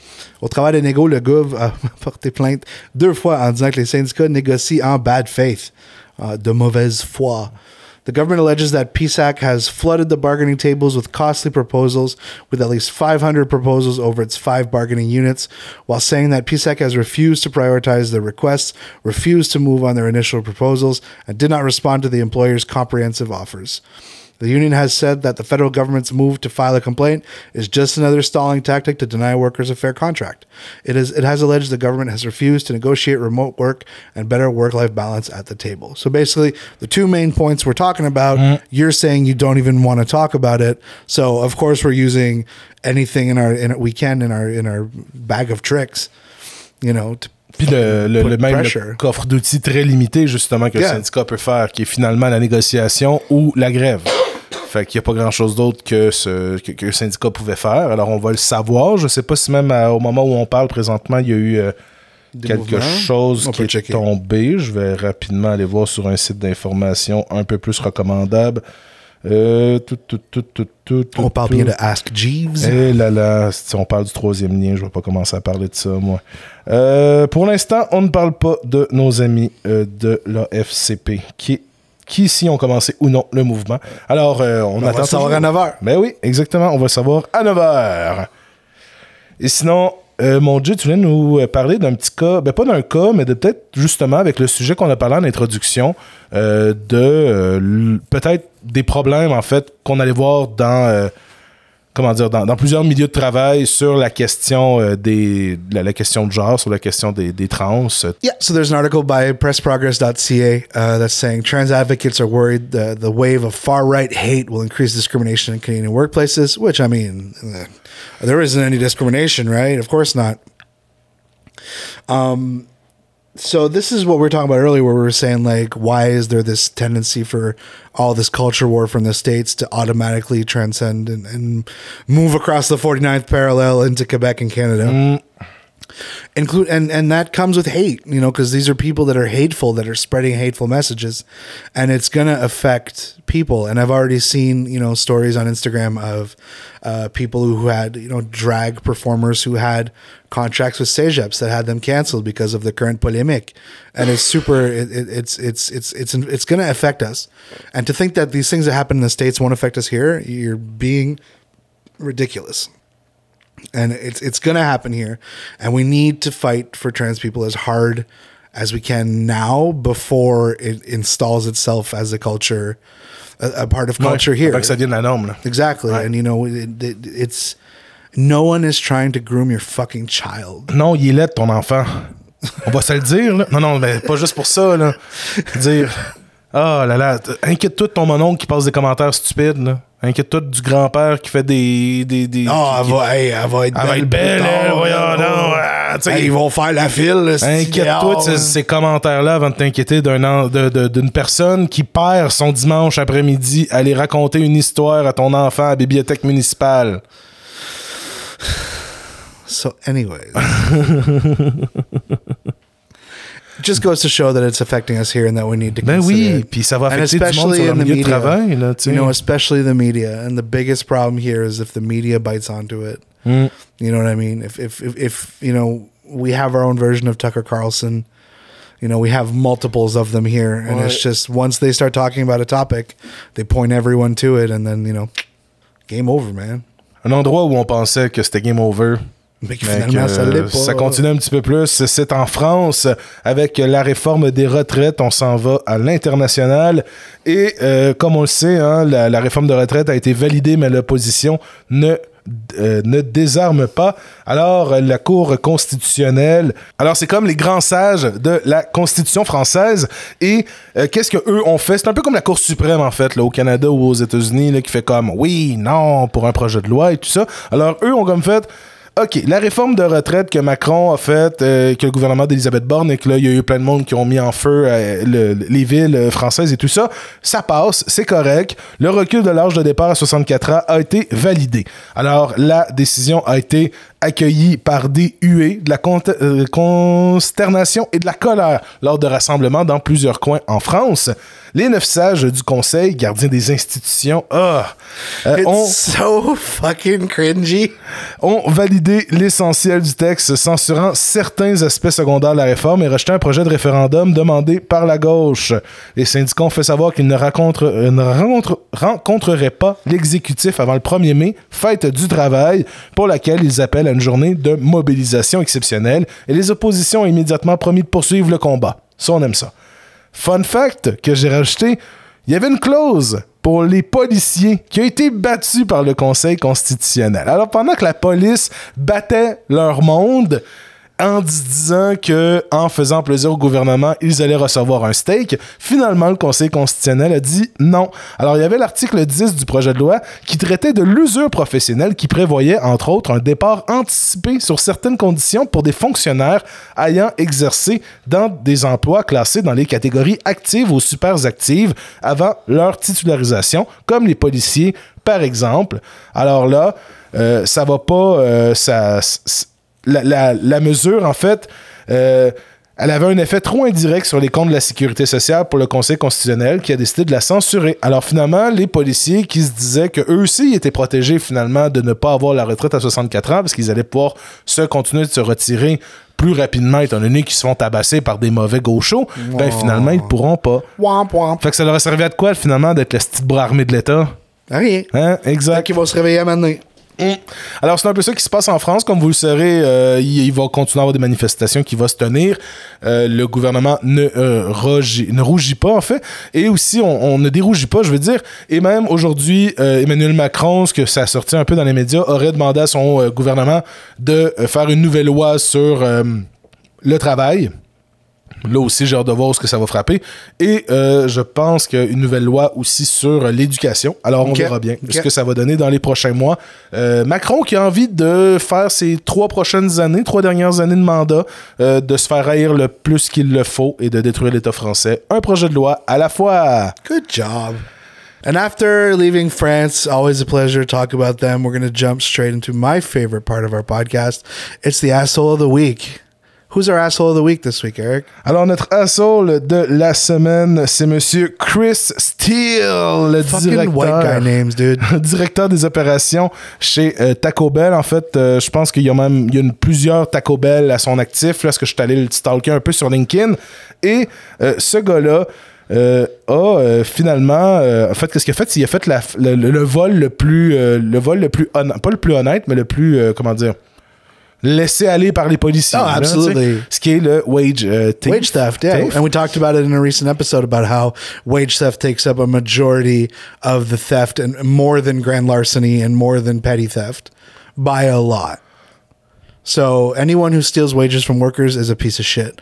Au travail des négos, le Gouv a porté plainte deux fois en disant que les syndicats négocient en bad faith, uh, de mauvaise foi. The government alleges that PSAC has flooded the bargaining tables with costly proposals, with at least 500 proposals over its five bargaining units, while saying that PSAC has refused to prioritize their requests, refused to move on their initial proposals, and did not respond to the employer's comprehensive offers. The union has said that the federal government's move to file a complaint is just another stalling tactic to deny workers a fair contract. It is it has alleged the government has refused to negotiate remote work and better work-life balance at the table. So basically, the two main points we're talking about, mm. you're saying you don't even want to talk about it. So of course we're using anything in our in we can in our in our bag of tricks, you know, to Puis le, le, Put le même le coffre d'outils très limité, justement, que Yeah. le syndicat peut faire, qui est finalement la négociation ou la grève. Fait qu'il n'y a pas grand-chose d'autre que ce que, que le syndicat pouvait faire. Alors, on va le savoir. Je sais pas si même à- au moment où on parle présentement, il y a eu euh, quelque mouvements? chose On qui est checker. tombé. Je vais rapidement aller voir sur un site d'information un peu plus recommandable. Euh, tout, tout, tout, tout, tout, on parle bien de Ask Jeeves. Eh là là, si on parle du troisième lien, je vais pas commencer à parler de ça, moi. Euh, pour l'instant, on ne parle pas de nos amis euh, de la FCP, qui, qui ici ont commencé ou non le mouvement. Alors, on, On va savoir toujours. à 9h. Ben oui, exactement, on va savoir à 9h. Et sinon, euh, mon Dieu, tu voulais nous euh, parler d'un petit cas, ben pas d'un cas, mais de peut-être justement avec le sujet qu'on a parlé en introduction, euh, de peut-être des problèmes en fait qu'on allait voir dans, comment dire, dans, plusieurs milieux de travail sur la question euh, des, la, de genre, sur la question des, des trans. Yeah, so there's an article by pressprogress.ca uh, that's saying trans advocates are worried the, the wave of far right hate will increase discrimination in Canadian workplaces, which, I mean, uh, there isn't any discrimination, right? Of course not. Um, so this is what we were talking about earlier, where we were saying, like, why is there this tendency for all this culture war from the States to automatically transcend and, and move across the 49th parallel into Quebec and Canada? Mm, include and and that comes with hate you know because these are people that are hateful that are spreading hateful messages and it's gonna affect people. And i've already seen you know stories on instagram of uh, people who had you know drag performers who had contracts with Sejeps that had them canceled because of the current polemic. And it's super it, it, it's it's it's it's it's gonna affect us. And to think that these things that happen in the states won't affect us here you're being ridiculous and it's it's gonna happen here, and we need to fight for trans people as hard as we can now before it installs itself as a culture, a, a part of culture Ouais, here. Avant que ça devienne la norme. là. Exactly, and you know it, it, it's no one is trying to groom your fucking child. Non, il est laid, ton enfant. On va se le dire, là. Non, non, mais pas juste pour ça, là. Dire, ah là là, inquiète-toi de ton mononcle qui passe des commentaires stupides, là. Inquiète-toi du grand-père qui fait des. des, des Oh, qui- elle va, hey, elle va être Elle va belle. être belle, plus tard, elle, voyons là. donc, ah. Hey, ils vont faire la file. Inquiète-toi de ces, ces commentaires-là avant de t'inquiéter d'un de- de- d'une personne qui perd son dimanche après-midi à aller raconter une histoire à ton enfant à la bibliothèque municipale. So, anyways. Just goes to show that it's affecting us here and that we need to Ben consider oui, it. puis ça va And affecter du monde especially sur in leur the de media. travail, là. You know, especially the media. And the biggest problem here is if the media bites onto it. Mm. You know what I mean? If, if, if, if, you know, we have our own version of Tucker Carlson, you know, we have multiples of them here. And it's just once they start talking about a topic, they point everyone to it. And then, you know, game over, man. Un endroit où on pensait que c'était game over. Mais que Mais finalement, que, ça l'est pas. ça continue un petit peu plus. C'est en France, avec la réforme des retraites, on s'en va à l'international. Et euh, comme on le sait, hein, la, la réforme de retraite a été validée, mais l'opposition ne euh, ne désarme pas. Alors, la Cour constitutionnelle, alors c'est comme les grands sages de la Constitution française. Et euh, qu'est-ce que eux ont fait? C'est un peu comme la Cour suprême, en fait, là, au Canada ou aux États-Unis, là, qui fait comme oui, non, pour un projet de loi et tout ça. Alors, eux ont comme fait, OK, la réforme de retraite que Macron a faite, euh, que le gouvernement d'Elisabeth Borne, et que là, il y a eu plein de monde qui ont mis en feu euh, le- les villes euh, françaises et tout ça, ça passe, c'est correct. Le recul de l'âge de départ à 64 ans a été validé. Alors, la décision a été accueillie par des huées, de la con- euh, consternation et de la colère lors de rassemblements dans plusieurs coins en France. Les neuf sages du Conseil, gardiens des institutions, ah, euh, ont so fucking cringy. ont validé l'essentiel du texte, censurant certains aspects secondaires de la réforme et rejetant un projet de référendum demandé par la gauche. Les syndicats ont fait savoir qu'ils ne, rencontrent- euh, ne rencontreraient pas l'exécutif avant le 1er mai, fête du travail, pour laquelle ils appellent à une journée de mobilisation exceptionnelle et les oppositions ont immédiatement promis de poursuivre le combat. Ça, on aime ça. Fun fact que j'ai rajouté, il y avait une clause pour les policiers qui a été battue par le Conseil constitutionnel. Alors pendant que la police battait leur monde en disant que en faisant plaisir au gouvernement, ils allaient recevoir un steak, finalement le Conseil constitutionnel a dit non. Alors il y avait l'article 10 du projet de loi qui traitait de l'usure professionnelle qui prévoyait entre autres un départ anticipé sur certaines conditions pour des fonctionnaires ayant exercé dans des emplois classés dans les catégories actives ou super actives avant leur titularisation, comme les policiers par exemple. Alors là, euh, ça va pas, euh, ça, la, la- la mesure en fait. euh, elle avait un effet trop indirect sur les comptes de la sécurité sociale pour le Conseil constitutionnel qui a décidé de la censurer. Alors finalement, les policiers qui se disaient que eux aussi étaient protégés finalement de ne pas avoir la retraite à 64 ans parce qu'ils allaient pouvoir se continuer de se retirer plus rapidement étant donné qu'ils se font tabasser par des mauvais gauchos, ben finalement ils pourront pas. Womp womp. Fait que ça leur a servi à de quoi finalement d'être le petit bras armé de l'État? Rien. Hein? Exact. Qui va se réveiller à maintenant. Alors, c'est un peu ça qui se passe en France. Comme vous le saurez, euh, il, va continuer à avoir des manifestations qui vont se tenir. Euh, le gouvernement ne, euh, rougit, ne rougit pas, en fait. Et aussi, on, ne dérougit pas, je veux dire. Et même aujourd'hui, Emmanuel Macron, ce que ça a sorti un peu dans les médias, aurait demandé à son gouvernement de faire une nouvelle loi sur le travail. Là aussi, j'ai hâte de voir ce que ça va frapper. Et euh, je pense qu'il y a une nouvelle loi aussi sur l'éducation. Alors, on verra bien ce que ça va donner dans les prochains mois. Euh, Macron qui a envie de faire ses trois prochaines années, trois dernières années de mandat, euh, de se faire haïr le plus qu'il le faut et de détruire l'État français. Un projet de loi à la fois. Good job. And after leaving France, always a pleasure to talk about them. We're going to jump straight into my favorite part of our podcast. It's the asshole of the week. Who's our asshole of the week this week, Eric? Alors, notre assaut de la semaine, c'est Monsieur Chris Steele, le Fucking directeur. white guy names, dude. directeur des opérations chez euh, Taco Bell. En fait, euh, je pense qu'il y a même il y a une- plusieurs Taco Bell à son actif, là, parce que je suis allé le stalker un peu sur LinkedIn. Et euh, ce gars-là euh, a euh, finalement... euh, en fait, qu'est-ce qu'il a fait? Qu'il a fait la- le, le- le vol le plus... le vol le plus honnête... Pas le plus honnête, mais le plus... comment dire? Laissé aller par les policiers. Oh, là, absolutely. Ce qui est le wage euh, thief. Wage theft, yeah. Thief. And we talked about it in a recent episode about how wage theft takes up a majority of the theft and more than grand larceny and more than petty theft by a lot. So anyone who steals wages from workers is a piece of shit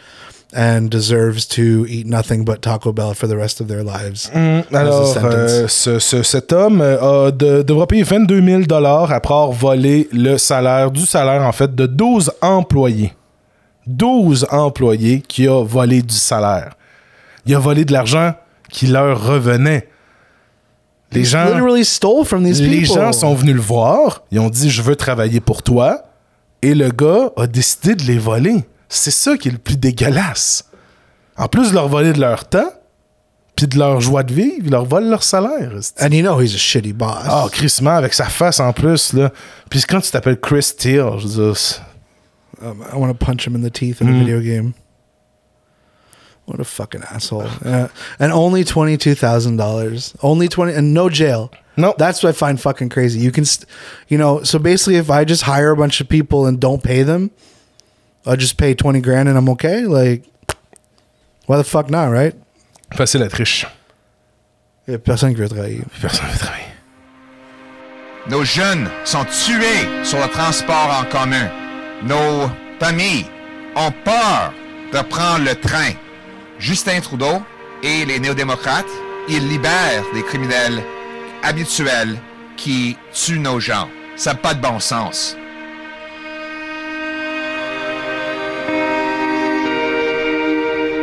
and deserves to eat nothing but Taco Bell for the rest of their lives. A Alors, euh, ce- ce- cet homme euh, a de- devra payer 22 000 après avoir volé le salaire, du salaire en fait, de 12 employés. 12 employés qui a volé du salaire. Il a volé de l'argent qui leur revenait. Les gens, Literally stole from these les gens sont venus le voir, ils ont dit je veux travailler pour toi, et le gars a décidé de les voler. C'est ça qui est le plus dégueulasse. En plus de leur voler de leur temps, puis de leur joie de vivre, ils leur volent leur salaire. And you know he's a shitty boss. Ah, crissement, avec sa face en plus, là. Puis quand tu t'appelles Chris Steele, je veux dire, Um, I want to punch him in the teeth in a video game. What a fucking asshole! Uh, and only twenty two thousand dollars, only twenty, and no jail. No. that's what I find fucking crazy. You can, st- you know, so basically, if I just hire a bunch of people and don't pay them, I'll just pay twenty grand and I'm okay? Like, why the fuck not, right? facile à triche. Il y a personne qui veut travailler. Personne ne veut travailler. Nos jeunes sont tués sur le transport en commun. Nos familles ont peur de prendre le train. Justin Trudeau et les néo-démocrates, ils libèrent des criminels habituels qui tuent nos gens. Ça n'a pas de bon sens.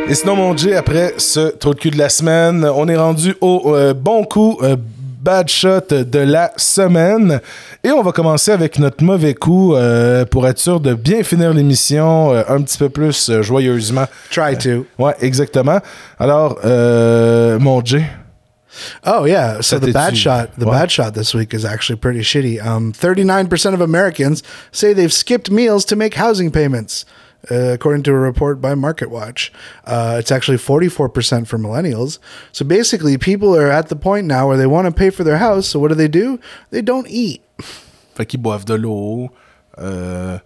Et sinon, mon Jay, après ce trou de cul de la semaine, on est rendu au euh, bon coup euh, bad shot de la semaine. Et on va commencer avec notre mauvais coup euh, pour être sûr de bien finir l'émission euh, un petit peu plus euh, joyeusement. Try to. Ouais, exactement. Alors, mon Jay. Oh yeah. So the bad shot, the what? bad shot this week is actually pretty shitty. Um, thirty-nine percent of Americans say they've skipped meals to make housing payments, uh, according to a report by MarketWatch. Uh, it's actually forty-four percent for millennials. So basically, people are at the point now where they want to pay for their house. So what do they do? They don't eat. Fait qu'ils boivent de l'eau. Euh,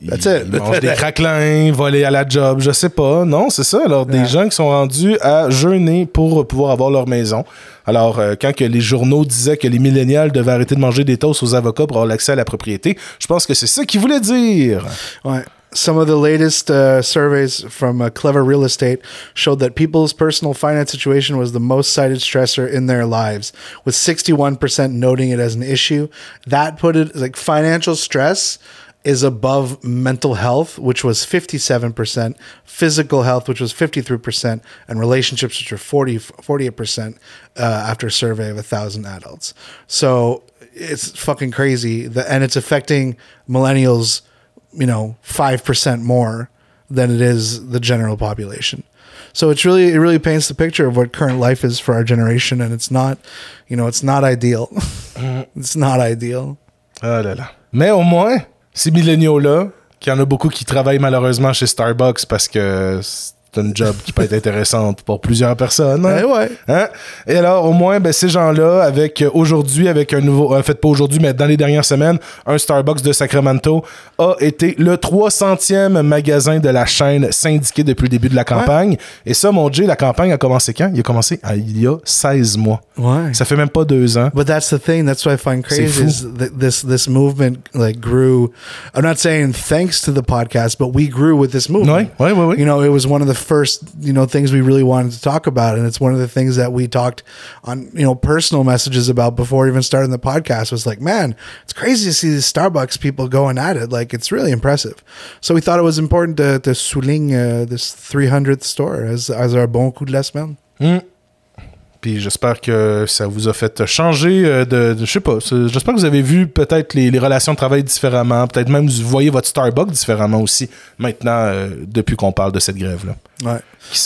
ils, That's it. ils mangent des craquelins, voler à la job, je sais pas. Non, c'est ça. Alors, des Yeah. gens qui sont rendus à jeûner pour pouvoir avoir leur maison. Alors, euh, quand que les journaux disaient que les millénials devaient arrêter de manger des toasts aux avocats pour avoir l'accès à la propriété, je pense que c'est ça qu'ils voulaient dire. Right. Some of the latest uh, surveys from uh, Clever Real Estate showed that people's personal finance situation was the most cited stressor in their lives, with 61% noting it as an issue. That put it like financial stress is above mental health, which was 57%, physical health, which was 53%, and relationships, which were 40, 48% uh, after a survey of 1,000 adults. So it's fucking crazy. The, and it's affecting millennials you know, 5% more than it is the general population. So it's really, it really paints the picture of what current life is for our generation. And it's not, you know, it's not ideal. it's not ideal. Ah là là. Mais au moins, ces milléniaux-là, qu'il y en a beaucoup qui travaillent malheureusement chez Starbucks parce que c'est une job qui peut être intéressante pour plusieurs personnes. hein? Eh ouais. Hein? Et alors, au moins, ben, ces gens-là, avec euh, aujourd'hui, avec un nouveau, en fait, pas aujourd'hui, mais dans les dernières semaines, un Starbucks de Sacramento a été le 300e magasin de la chaîne syndiqué depuis le début de la campagne. Et ça, mon Dieu, la campagne a commencé quand? Il a commencé ah, il y a 16 mois. Ouais. Ça fait même pas deux ans. But that's the thing. That's what I find crazy is this this movement like grew. I'm not saying thanks to the podcast, but we grew with this movement. Ouais, ouais, ouais, ouais. You know, it was one of the first you know things we really wanted to talk about, and it's one of the things that we talked on you know personal messages about before even starting the podcast. Was like, man, it's crazy to see these Starbucks people going at it. Like, it's really impressive. So we thought it was important to to souligne uh, this 300th store as as our bon coup de la semaine. Puis j'espère que ça vous a fait changer euh, de, de- je sais pas, j'espère que vous avez vu peut-être les, les relations de travail différemment, peut-être même vous voyez votre Starbucks différemment aussi maintenant euh, depuis qu'on parle de cette grève là. Ouais.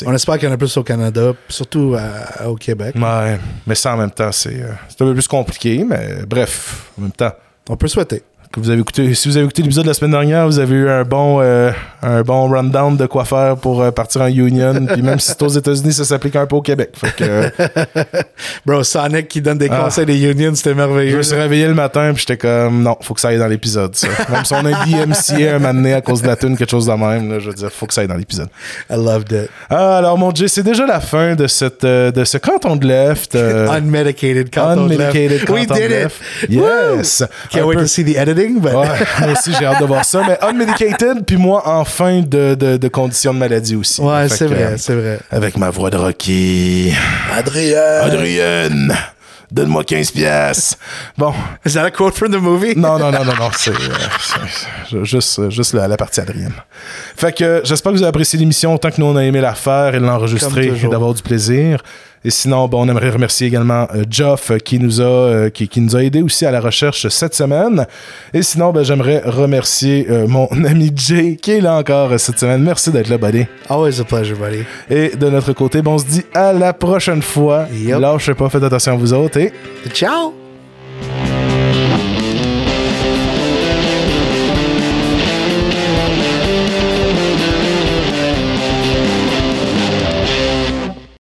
On espère qu'il y en a plus au Canada, surtout à- au Québec. Ouais, mais ça en même temps c'est euh, c'est un peu plus compliqué, mais bref, en même temps On peut souhaiter. Que vous avez écouté, si vous avez écouté l'épisode de la semaine dernière, vous avez eu un bon, euh, un bon rundown de quoi faire pour euh, partir en union. Puis même si c'est aux États-Unis, ça s'applique un peu au Québec. Fait que, Bro, Sonic qui donne des Ah. conseils des unions, c'était Je merveilleux. me suis réveillé le matin puis j'étais comme non, faut que ça aille dans l'épisode. Même si on a dit MCA un donné à cause de la tune quelque chose de même là, je veux dire faut que ça aille dans l'épisode. I loved it. Ah, alors mon Dieu, c'est déjà la fin de cette euh, de ce canton de left. Unmedicated Canton unmedicated left. We canton did de it. left. Yes. Can't wait peu- to see the Ouais, moi aussi j'ai hâte de voir ça mais unmedicated puis moi en fin de, de, de condition de maladie aussi. ouais, c'est vrai, c'est vrai. Avec ma voix de Rocky. Adrien. Adrienne, donne-moi 15 pièces. Bon, Is that a quote from the movie? Non, non, non, non, non. C'est euh, juste, juste la, la partie Adrienne. Fait que euh, j'espère que vous avez apprécié l'émission autant que nous on a aimé la faire et l'enregistrer et d'avoir du plaisir. Et sinon, bon, on aimerait remercier également euh, Geoff euh, qui nous a euh, qui, qui nous a aidé aussi à la recherche cette semaine. Et sinon, ben, j'aimerais remercier euh, mon ami Jay qui est là encore euh, cette semaine. Merci d'être là, buddy. Always a pleasure, buddy. Et de notre côté, ben, on se dit à la prochaine fois. Yep. Lâchez pas, faites attention à vous autres et Ciao.